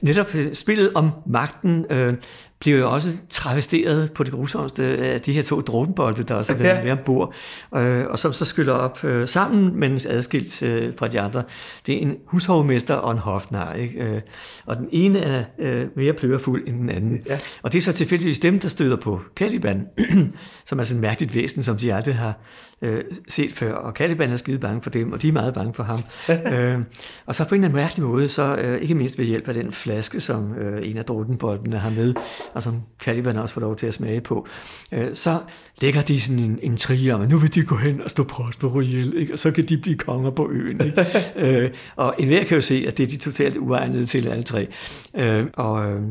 netop spillet om magten øh, bliver jo også travesteret på det grusomste af de her to dråbenbolde, der også har været Ja. med ombord, øh, og som så skyller op øh, sammen, men adskilt øh, fra de andre. Det er en hushovmester og en hofnar, ikke? Øh, og den ene er øh, mere pløverfuld end den anden. Ja. Og det er så tilfældigvis dem, der støder på Caliban, som er sådan et mærkeligt væsen, som de aldrig har øh, set før. Og Caliban er skide bange for dem, og de er meget bange for ham. øh, og så på en eller anden mærkelig måde, så øh, ikke mindst ved hjælp af den flaske, som øh, en af drotenboldene har med, og som Caliban også får lov til at smage på, øh, så lægger de sådan en, en trige om, at nu vil de gå hen og stå Prospero ihjel, ikke? og så kan de blive konger på øen. Ikke? øh, og enhver kan jo se, at det er de totalt uegnede til alle tre. Øh, og øh,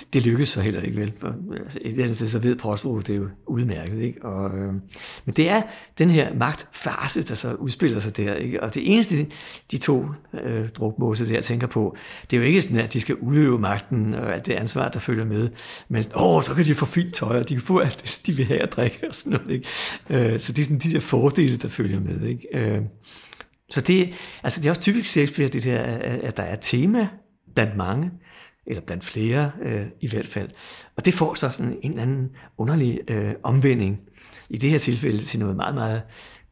det, det lykkes så heller ikke vel. For, altså, et eller andet sted, så ved Prospero, det er jo udmærket. Ikke? Og, øh, men det er den her magtfase, der så udspiller sig der. Ikke? Og det eneste, de to øh, drukmåse der tænker på, det er jo ikke sådan, at de skal udøve magten og alt det ansvar, der følger med. Men åh, så kan de få fint tøj, og de kan få alt det, de vil have at drikke og sådan noget. Ikke? Øh, så det er sådan de der fordele, der følger med. Ikke? Øh, så det, altså det er også typisk Shakespeare, det der, at at der er tema blandt mange, eller blandt flere øh, i hvert fald. Og det får så sådan en eller anden underlig øh, omvending, i det her tilfælde til noget meget, meget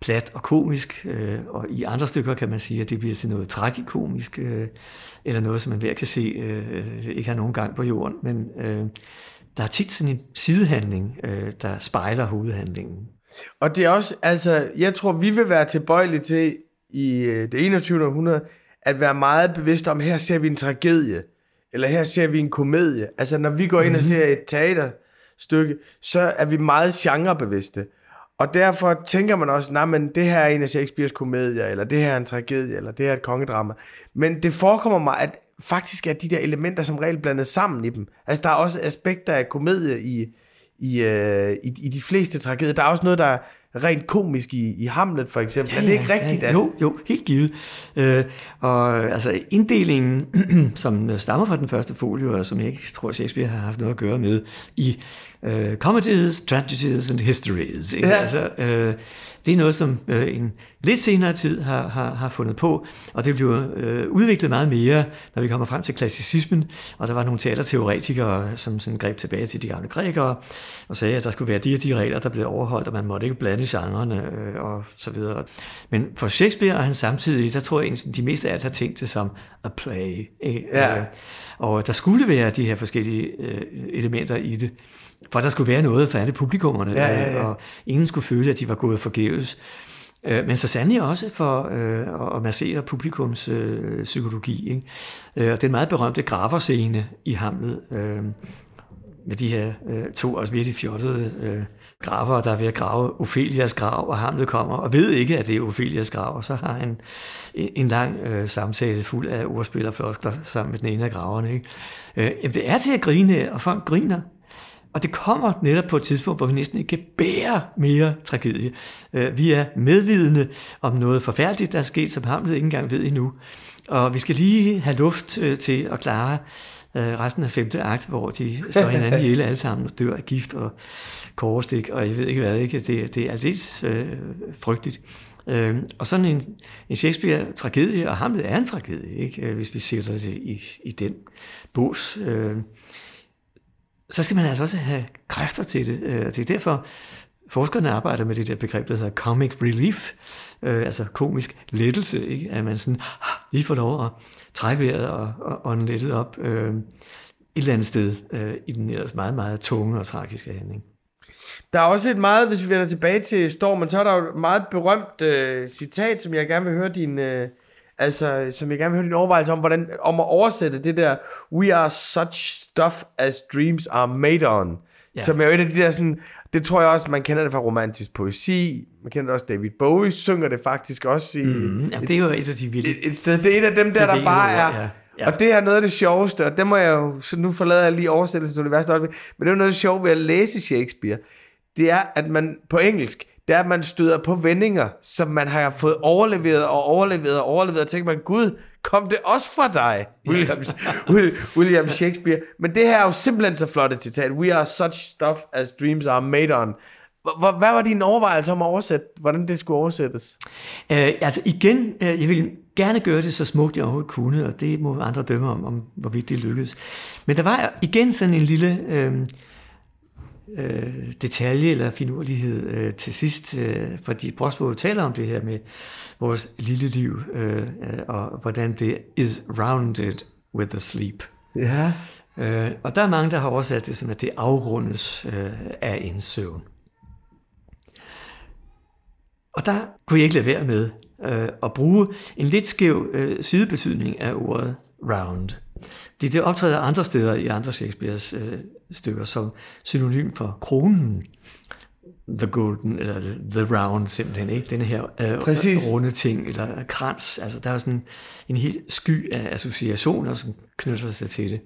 plat og komisk, øh, og i andre stykker kan man sige, at det bliver til noget tragikomisk, øh, eller noget, som man hver kan se øh, ikke har nogen gang på jorden, men øh, der er tit sådan en sidehandling, øh, der spejler hovedhandlingen. Og det er også, altså, jeg tror, vi vil være tilbøjelige til i øh, det 21. århundrede, at være meget bevidste om, her ser vi en tragedie, eller her ser vi en komedie. Altså, når vi går ind og ser et teaterstykke, så er vi meget genrebevidste. Og derfor tænker man også, nej, men det her er en af Shakespeares komedier, eller det her er en tragedie, eller det her er et kongedrama. Men det forekommer mig, at faktisk er de der elementer som regel blandet sammen i dem. Altså, der er også aspekter af komedie i, i, øh, i, i de fleste tragedier. Der er også noget, der er rent komisk i, i Hamlet, for eksempel. Ja, er det ikke rigtigt? Ja, at- jo, jo, helt givet. Øh, og altså inddelingen, som stammer fra den første folio, og som jeg ikke tror, Shakespeare har haft noget at gøre med, i øh, comedies, tragedies and histories. Ikke? Ja. Altså, øh, det er noget, som øh, en lidt senere tid har, har, har fundet på, og det bliver øh, udviklet meget mere, når vi kommer frem til klassicismen, og der var nogle teaterteoretikere, som sådan greb tilbage til de gamle grækere, og sagde, at der skulle være de og de regler, der blev overholdt, og man måtte ikke blande genrerne, øh, og så videre. Men for Shakespeare og hans samtidige, der tror jeg, at de mest af alt har tænkt det som a play. Ikke? Ja. Øh, og der skulle være de her forskellige øh, elementer i det, for der skulle være noget for alle publikummerne, Ja, ja, ja. og ingen skulle føle, at de var gået forgæves. Øh, Men så sandelig også for øh, at massere publikums øh, psykologi. Ikke? Øh, og den meget berømte graverscene i Hamlet, øh, med de her øh, to også virkelig fjottede øh, graver, der er ved at grave Ophelias grav, og Hamlet kommer og ved ikke, at det er Ophelias grav, og så har han en, en lang øh, samtale fuld af ordspil og floskler sammen med den ene af graverne. Ikke? Øh, jamen, det er til at grine og folk griner. Og det kommer netop på et tidspunkt, hvor vi næsten ikke kan bære mere tragedie. Øh, Vi er medvidende om noget forfærdeligt, der er sket, som Hamlet ikke engang ved endnu. Og vi skal lige have luft øh, til at klare øh, resten af femte akt, hvor de står hinanden ihjel alle sammen og dør af gift og kårestik, og jeg ved ikke hvad, ikke? Det, det er aldeles øh, frygteligt. Øh, og sådan en, en Shakespeare-tragedie, og Hamlet er en tragedie, ikke? Hvis vi sætter det i, i den bås. Øh, så skal man altså også have kræfter til det. Øh, og Det er derfor, forskerne arbejder med det der begreb, der hedder comic relief, øh, altså komisk lettelse, ikke? at man sådan ah, lige får lov at trække vejret og, og ånde lettet op øh, et eller andet sted øh, i den ellers meget, meget tunge og tragiske handling. Der er også et meget, hvis vi vender tilbage til Stormen, så er der jo et meget berømt øh, citat, som jeg gerne vil høre din øh, altså, som jeg gerne vil høre din overvejelse om, hvordan, om at oversætte det der, we are such stuff as dreams are made on, ja. som er jo et af de der sådan, det tror jeg også, man kender det fra romantisk poesi, man kender det også, David Bowie synger det faktisk også i... Mm, jamen, det er jo et af de vilde. Et, et sted, det er et af dem der, der bare er... Ja. Ja. Og det er noget af det sjoveste, og det må jeg jo, så nu forlader jeg lige oversættelsen til værste men det er noget af det sjove ved at læse Shakespeare, det er, at man på engelsk, det er, at man støder på vendinger, som man har fået overleveret og overleveret og overleveret, og tænker man, gud, kom det også fra dig, William, William Shakespeare. Men det her er jo simpelthen så flot et citat. We are such stuff as dreams are made on. Hvad var din overvejelse om at oversætte, hvordan det skulle oversættes? Øh, altså igen, øh, jeg vil gerne gøre det så smukt, jeg overhovedet kunne, og det må andre dømme om, om hvorvidt det lykkedes. Men der var igen sådan en lille øh, øh, detalje eller finurlighed øh, til sidst, øh, fordi Brosbo taler om det her med vores lille liv, øh, og hvordan det is rounded with the sleep. Ja. Øh, og der er mange, der har oversat det som, at det afrundes øh, af en søvn. Og der kunne jeg ikke lade være med øh, at bruge en lidt skæv øh, sidebetydning af ordet round. Det, det optræder andre steder i andre Shakespeares øh, stykker som synonym for kronen. The golden, eller the round simpelthen, ikke? Denne her øh, runde ting, eller krans. Altså, der er sådan en helt sky af associationer, som knytter sig til det.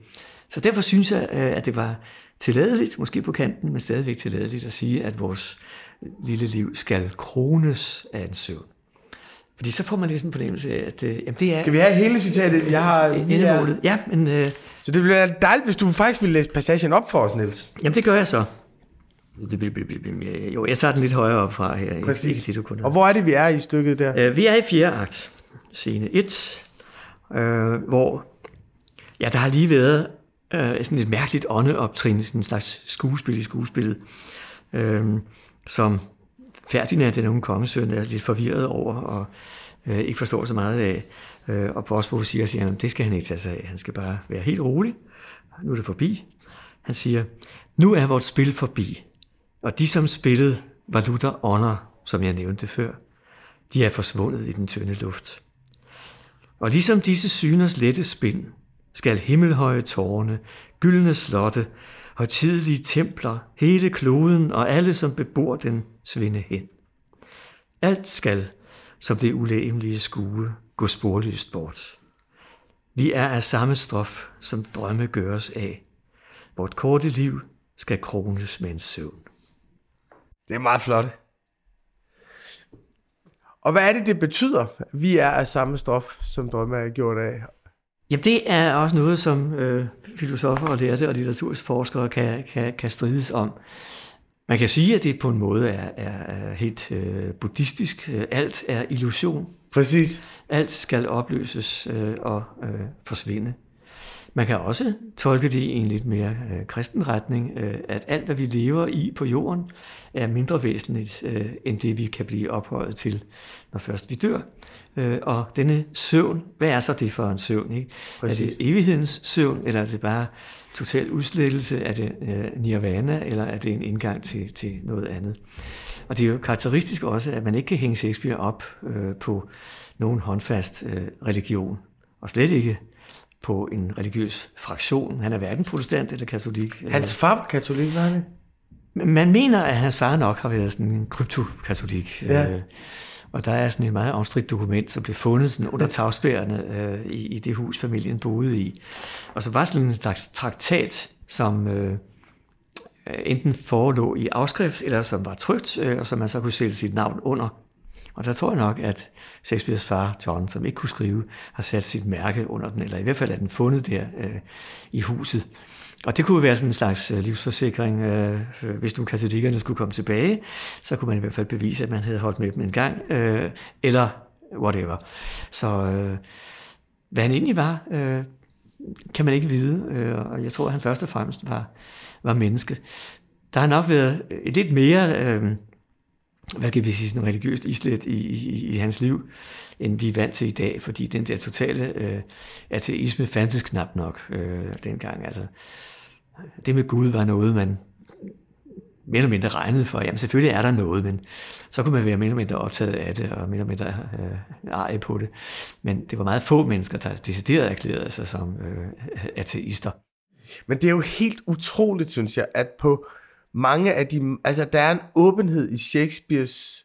Så derfor synes jeg, øh, at det var tilladeligt, måske på kanten, men stadigvæk tilladeligt at sige, at vores lille liv skal krones af en søvn. Fordi så får man ligesom en fornemmelse af, at øh, jamen det er... Skal vi have hele citatet? Jeg har... Endemålet. Ja, men... Øh, så det ville være dejligt, hvis du faktisk ville læse passagen op for os, Niels. Jamen det gør jeg så. Jo, jeg tager den lidt højere op fra her. Præcis. Ikke det, kunne. Og hvor er det, vi er i stykket der? Øh, vi er i fjerde akt, scene 1, øh, hvor ja, der har lige været øh, sådan et mærkeligt åndeoptrin, sådan en slags skuespil i skuespillet, øh, som Ferdinand, den unge kongesøn, er lidt forvirret over og øh, ikke forstår så meget af. Øh, og Bosbo siger, til at det skal han ikke tage sig af. Han skal bare være helt rolig. Nu er det forbi. Han siger, nu er vores spil forbi. Og de, som spillede, var Luther ånder, som jeg nævnte før. De er forsvundet i den tynde luft. Og ligesom disse syners lette spind, skal himmelhøje tårne, gyldne slotte, højtidelige templer, hele kloden og alle, som bebor den, svinde hen. Alt skal, som det ulæmelige skue, gå sporløst bort. Vi er af samme stof, som drømme gøres af. Vort korte liv skal krones med en søvn. Det er meget flot. Og hvad er det, det betyder? Vi er af samme stof, som drømme er gjort af. Jamen det er også noget, som øh, filosofer og lærte og litteraturforskere kan, kan, kan strides om. Man kan sige, at det på en måde er, er, er helt øh, buddhistisk. Alt er illusion. Præcis. Alt skal opløses øh, og øh, forsvinde. Man kan også tolke det i en lidt mere øh, kristen retning, øh, at alt, hvad vi lever i på jorden, er mindre væsentligt, øh, end det, vi kan blive ophøjet til, når først vi dør. Øh, og denne søvn, hvad er så det for en søvn? Ikke? Præcis. Er det evighedens søvn, eller er det bare total udslettelse? Er det øh, nirvana, eller er det en indgang til, til noget andet? Og det er jo karakteristisk også, at man ikke kan hænge Shakespeare op øh, på nogen håndfast øh, religion, og slet ikke på en religiøs fraktion. Han er hverken protestant eller katolik. Hans far var katolik, var han Man mener, at hans far nok har været sådan en kryptokatolik. Ja. Øh, og der er sådan et meget omstridt dokument, som blev fundet sådan under tagspærende øh, i, i det hus, familien boede i. Og så var sådan en slags traktat, som øh, enten forelå i afskrift, eller som var trygt, øh, og som man så kunne sætte sit navn under. Og der tror jeg nok, at Shakespeares far, John, som ikke kunne skrive, har sat sit mærke under den, eller i hvert fald er den fundet der øh, i huset. Og det kunne være sådan en slags øh, livsforsikring. Øh, hvis nu katolikkerne skulle komme tilbage, så kunne man i hvert fald bevise, at man havde holdt med dem en gang, øh, eller whatever. Så øh, hvad han egentlig var, øh, kan man ikke vide, øh, og jeg tror, at han først og fremmest var, var menneske. Der har nok været et lidt mere, øh, hvad skal vi sige, sådan religiøst islet i, i, i hans liv, end vi er vant til i dag, fordi den der totale øh, ateisme fandtes knap nok øh, dengang. Altså, det med Gud var noget, man mere eller mindre regnede for, jamen selvfølgelig er der noget, men så kunne man være mere eller mindre optaget af det, og mere eller mindre øh, eje på det. Men det var meget få mennesker, der decideret erklærede sig som øh, ateister. Men det er jo helt utroligt, synes jeg, at på mange af de... Altså, der er en åbenhed i Shakespeares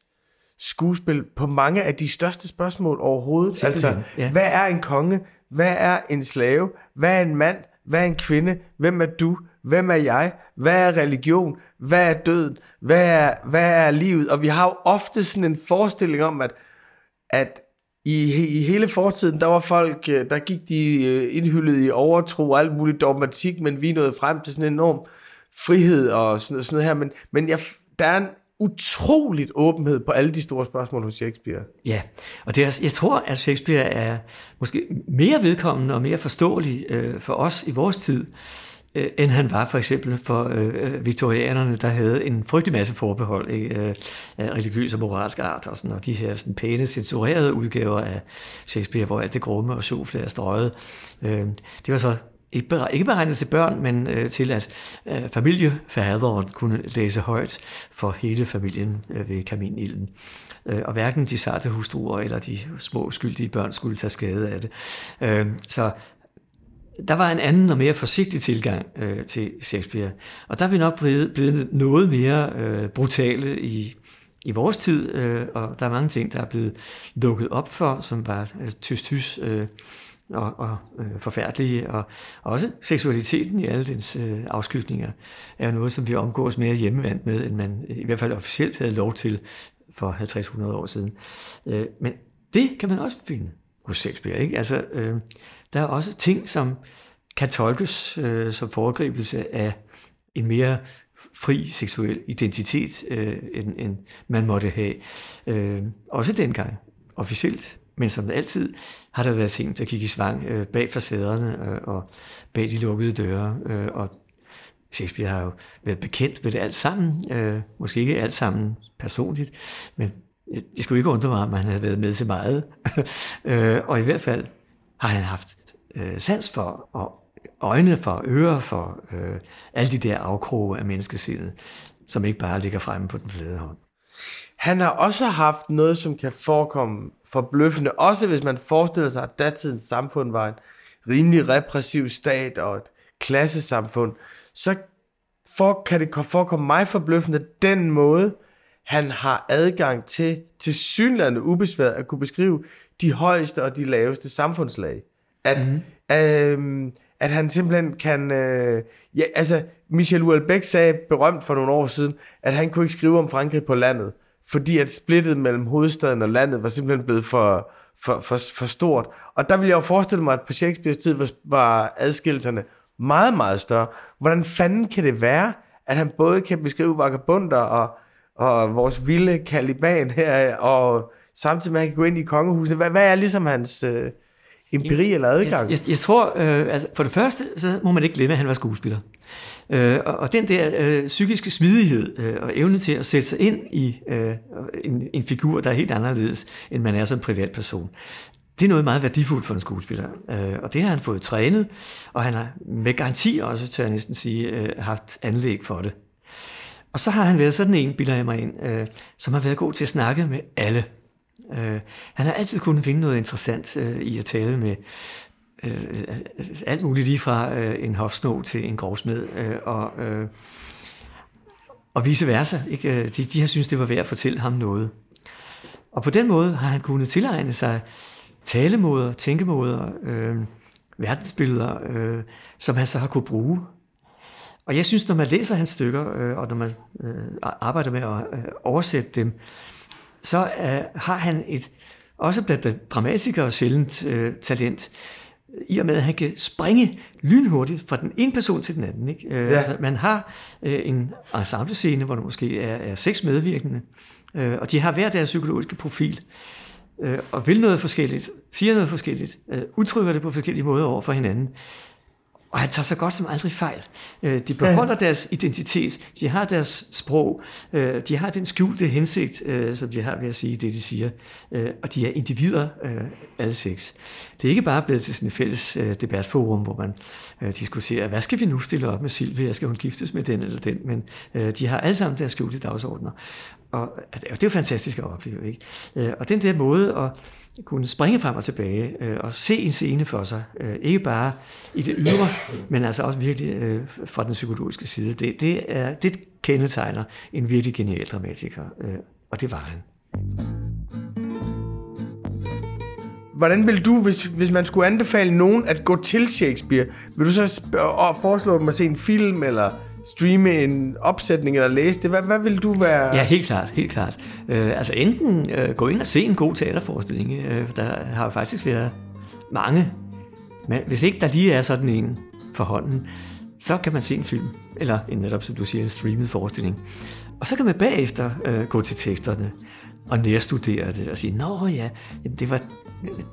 skuespil på mange af de største spørgsmål overhovedet. Altså, ja. hvad er en konge? Hvad er en slave? Hvad er en mand? Hvad er en kvinde? Hvem er du? Hvem er jeg? Hvad er religion? Hvad er døden? Hvad er, hvad er livet? Og vi har jo ofte sådan en forestilling om, at, at i, i hele fortiden, der var folk, øh, der gik de øh, indhyldet i overtro og alt muligt dogmatik, men vi nåede frem til sådan en enorm frihed og sådan, sådan noget her. Men, men jeg, der er en utroligt åbenhed på alle de store spørgsmål hos Shakespeare. Ja, og det er, jeg tror, at Shakespeare er måske mere vedkommende og mere forståelig øh, for os i vores tid, øh, end han var for eksempel for øh, øh, viktorianerne, der havde en frygtelig masse forbehold ikke? Øh, af religiøs og moralsk art, og, sådan, og de her sådan, pæne, censurerede udgaver af Shakespeare, hvor alt det grumme og sjofle er strøget. Øh, det var så ikke beregnet til børn, men øh, til at øh, familiefaderen kunne læse højt for hele familien øh, ved kaminilden. Øh, og hverken de sarte hustruer eller de små skyldige børn skulle tage skade af det. Øh, så der var en anden og mere forsigtig tilgang øh, til Shakespeare. Og der er vi nok blevet, blevet noget mere øh, brutale i, i vores tid, øh, og der er mange ting, der er blevet lukket op for, som var øh, tyst-tyst. øh, og, og øh, forfærdelige, og, og også seksualiteten i alle dens øh, afskygninger er noget, som vi omgås mere hjemmevandt med, end man øh, i hvert fald officielt havde lov til for 50-100 år siden. Øh, men det kan man også finde hos Shakespeare. Ikke? Altså, øh, der er også ting, som kan tolkes øh, som foregribelse af en mere fri seksuel identitet, øh, end, end man måtte have. Øh, også dengang, officielt. Men som altid har der været ting, der gik i svang øh, bag facaderne øh, og bag de lukkede døre. Øh, og Shakespeare har jo været bekendt med det alt sammen. Øh, måske ikke alt sammen personligt, men det skulle ikke undre mig, om han havde været med til meget. øh, og i hvert fald har han haft øh, sans for, og øjne for, ører for øh, alle de der afkroge af menneskesindet, som ikke bare ligger fremme på den flade hånd. Han har også haft noget, som kan forekomme forbløffende, også hvis man forestiller sig, at datidens samfund var en rimelig repressiv stat og et klassesamfund, så for, kan det forekomme mig forbløffende den måde, han har adgang til, til synlande ubesværet at kunne beskrive de højeste og de laveste samfundslag. At, mm. øhm, at han simpelthen kan... Øh, ja, altså, Michel Houellebecq sagde berømt for nogle år siden, at han kunne ikke skrive om Frankrig på landet, fordi at splittet mellem hovedstaden og landet var simpelthen blevet for, for, for, for stort. Og der vil jeg jo forestille mig, at på Shakespeares tid var, var adskillelserne meget, meget større. Hvordan fanden kan det være, at han både kan beskrive vagabunder og, og vores vilde Caliban her, og samtidig med, at han kan gå ind i kongehusene? Hvad, hvad er ligesom hans... Øh, empiri eller adgang? Jeg, jeg, jeg tror, øh, altså for det første, så må man ikke glemme, at han var skuespiller. Øh, og, og den der øh, psykiske smidighed øh, og evne til at sætte sig ind i øh, en, en figur, der er helt anderledes, end man er som privatperson, det er noget meget værdifuldt for en skuespiller. Øh, og det har han fået trænet, og han har med garanti også, tør jeg næsten sige, øh, haft anlæg for det. Og så har han været sådan en, bilder jeg mig ind, øh, som har været god til at snakke med alle. Øh, han har altid kunnet finde noget interessant øh, i at tale med øh, alt muligt lige fra øh, en hofsno til en grovsmed øh, og, øh, og vice versa. Ikke? Øh, de, de har syntes, det var værd at fortælle ham noget. Og på den måde har han kunnet tilegne sig talemåder, tænkemåder, øh, verdensbilleder, øh, som han så har kunne bruge. Og jeg synes, når man læser hans stykker, øh, og når man øh, arbejder med at øh, oversætte dem, så øh, har han et, også blandt dramatikere, sjældent øh, talent, i og med, at han kan springe lynhurtigt fra den ene person til den anden. Ikke? Øh, ja. altså, man har øh, en ensemble-scene, hvor der måske er, er seks medvirkende, øh, og de har hver deres psykologiske profil, øh, og vil noget forskelligt, siger noget forskelligt, øh, udtrykker det på forskellige måder over for hinanden. Og han tager så godt som aldrig fejl. Øh, de beholder ja. deres identitet, de har deres sprog, øh, de har den skjulte hensigt, øh, som de har ved at sige det, de siger. Og de er individer, alle seks. Det er ikke bare blevet til sådan et fælles debatforum, hvor man diskuterer, hvad skal vi nu stille op med Silvia? Skal hun giftes med den eller den? Men de har alle sammen deres skjulte dagsordner. Og det er jo fantastisk at opleve. Ikke? Og den der måde at kunne springe frem og tilbage øh, og se en scene for sig. Øh, ikke bare i det ydre, men altså også virkelig øh, fra den psykologiske side. Det, det, er, det kendetegner en virkelig genial dramatiker, øh, og det var han. Hvordan vil du, hvis, hvis man skulle anbefale nogen at gå til Shakespeare, vil du så foreslå dem at se en film, eller streame en opsætning eller læse det? Hvad, hvad vil du være? Ja, helt klart, helt klart. Øh, altså enten øh, gå ind og se en god teaterforestilling. Øh, der har faktisk været mange. Men hvis ikke der lige er sådan en for hånden, så kan man se en film, eller en netop, som du siger, en streamet forestilling. Og så kan man bagefter øh, gå til teksterne og nærstudere det og sige, nå ja, jamen det var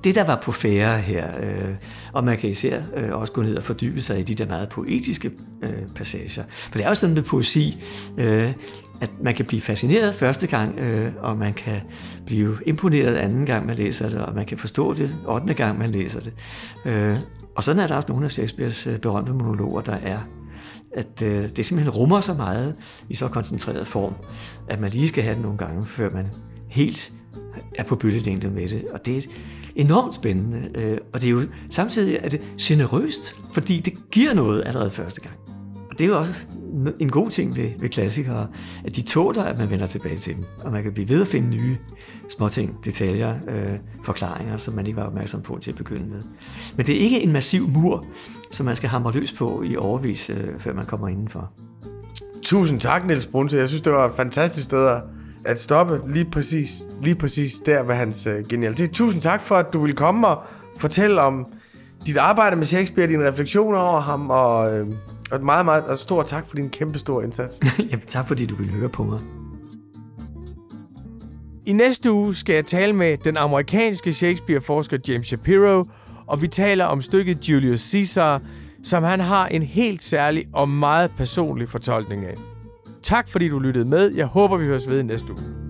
det, der var på færre her. Øh, og man kan især øh, også gå ned og fordybe sig i de der meget poetiske øh, passager. For det er jo sådan med poesi, øh, at man kan blive fascineret første gang, øh, og man kan blive imponeret anden gang, man læser det, og man kan forstå det ottende gang, man læser det. Øh, og sådan er der også nogle af Shakespeares øh, berømte monologer, der er at øh, det simpelthen rummer så meget i så koncentreret form, at man lige skal have det nogle gange, før man helt er på bølgelængde med det. Og det er enormt spændende. Øh, og det er jo samtidig er det generøst, fordi det giver noget allerede første gang. Og det er jo også en god ting ved, ved klassikere, at de tåler, at man vender tilbage til dem. Og man kan blive ved at finde nye småting, detaljer, øh, forklaringer, som man ikke var opmærksom på til at begynde med. Men det er ikke en massiv mur, som man skal hamre løs på i overvis, øh, før man kommer indenfor. Tusind tak, Niels Brunse. Jeg synes, det var et fantastisk sted at at stoppe lige præcis, lige præcis der ved hans øh, genialitet. Tusind tak for, at du ville komme og fortælle om dit arbejde med Shakespeare, dine refleksioner over ham, og, øh, og meget, meget og stor tak for din kæmpe stor indsats. Jamen, tak fordi du ville høre på mig. I næste uge skal jeg tale med den amerikanske Shakespeare-forsker James Shapiro, og vi taler om stykket Julius Caesar, som han har en helt særlig og meget personlig fortolkning af. Tak fordi du lyttede med. Jeg håber, vi høres ved i næste uge.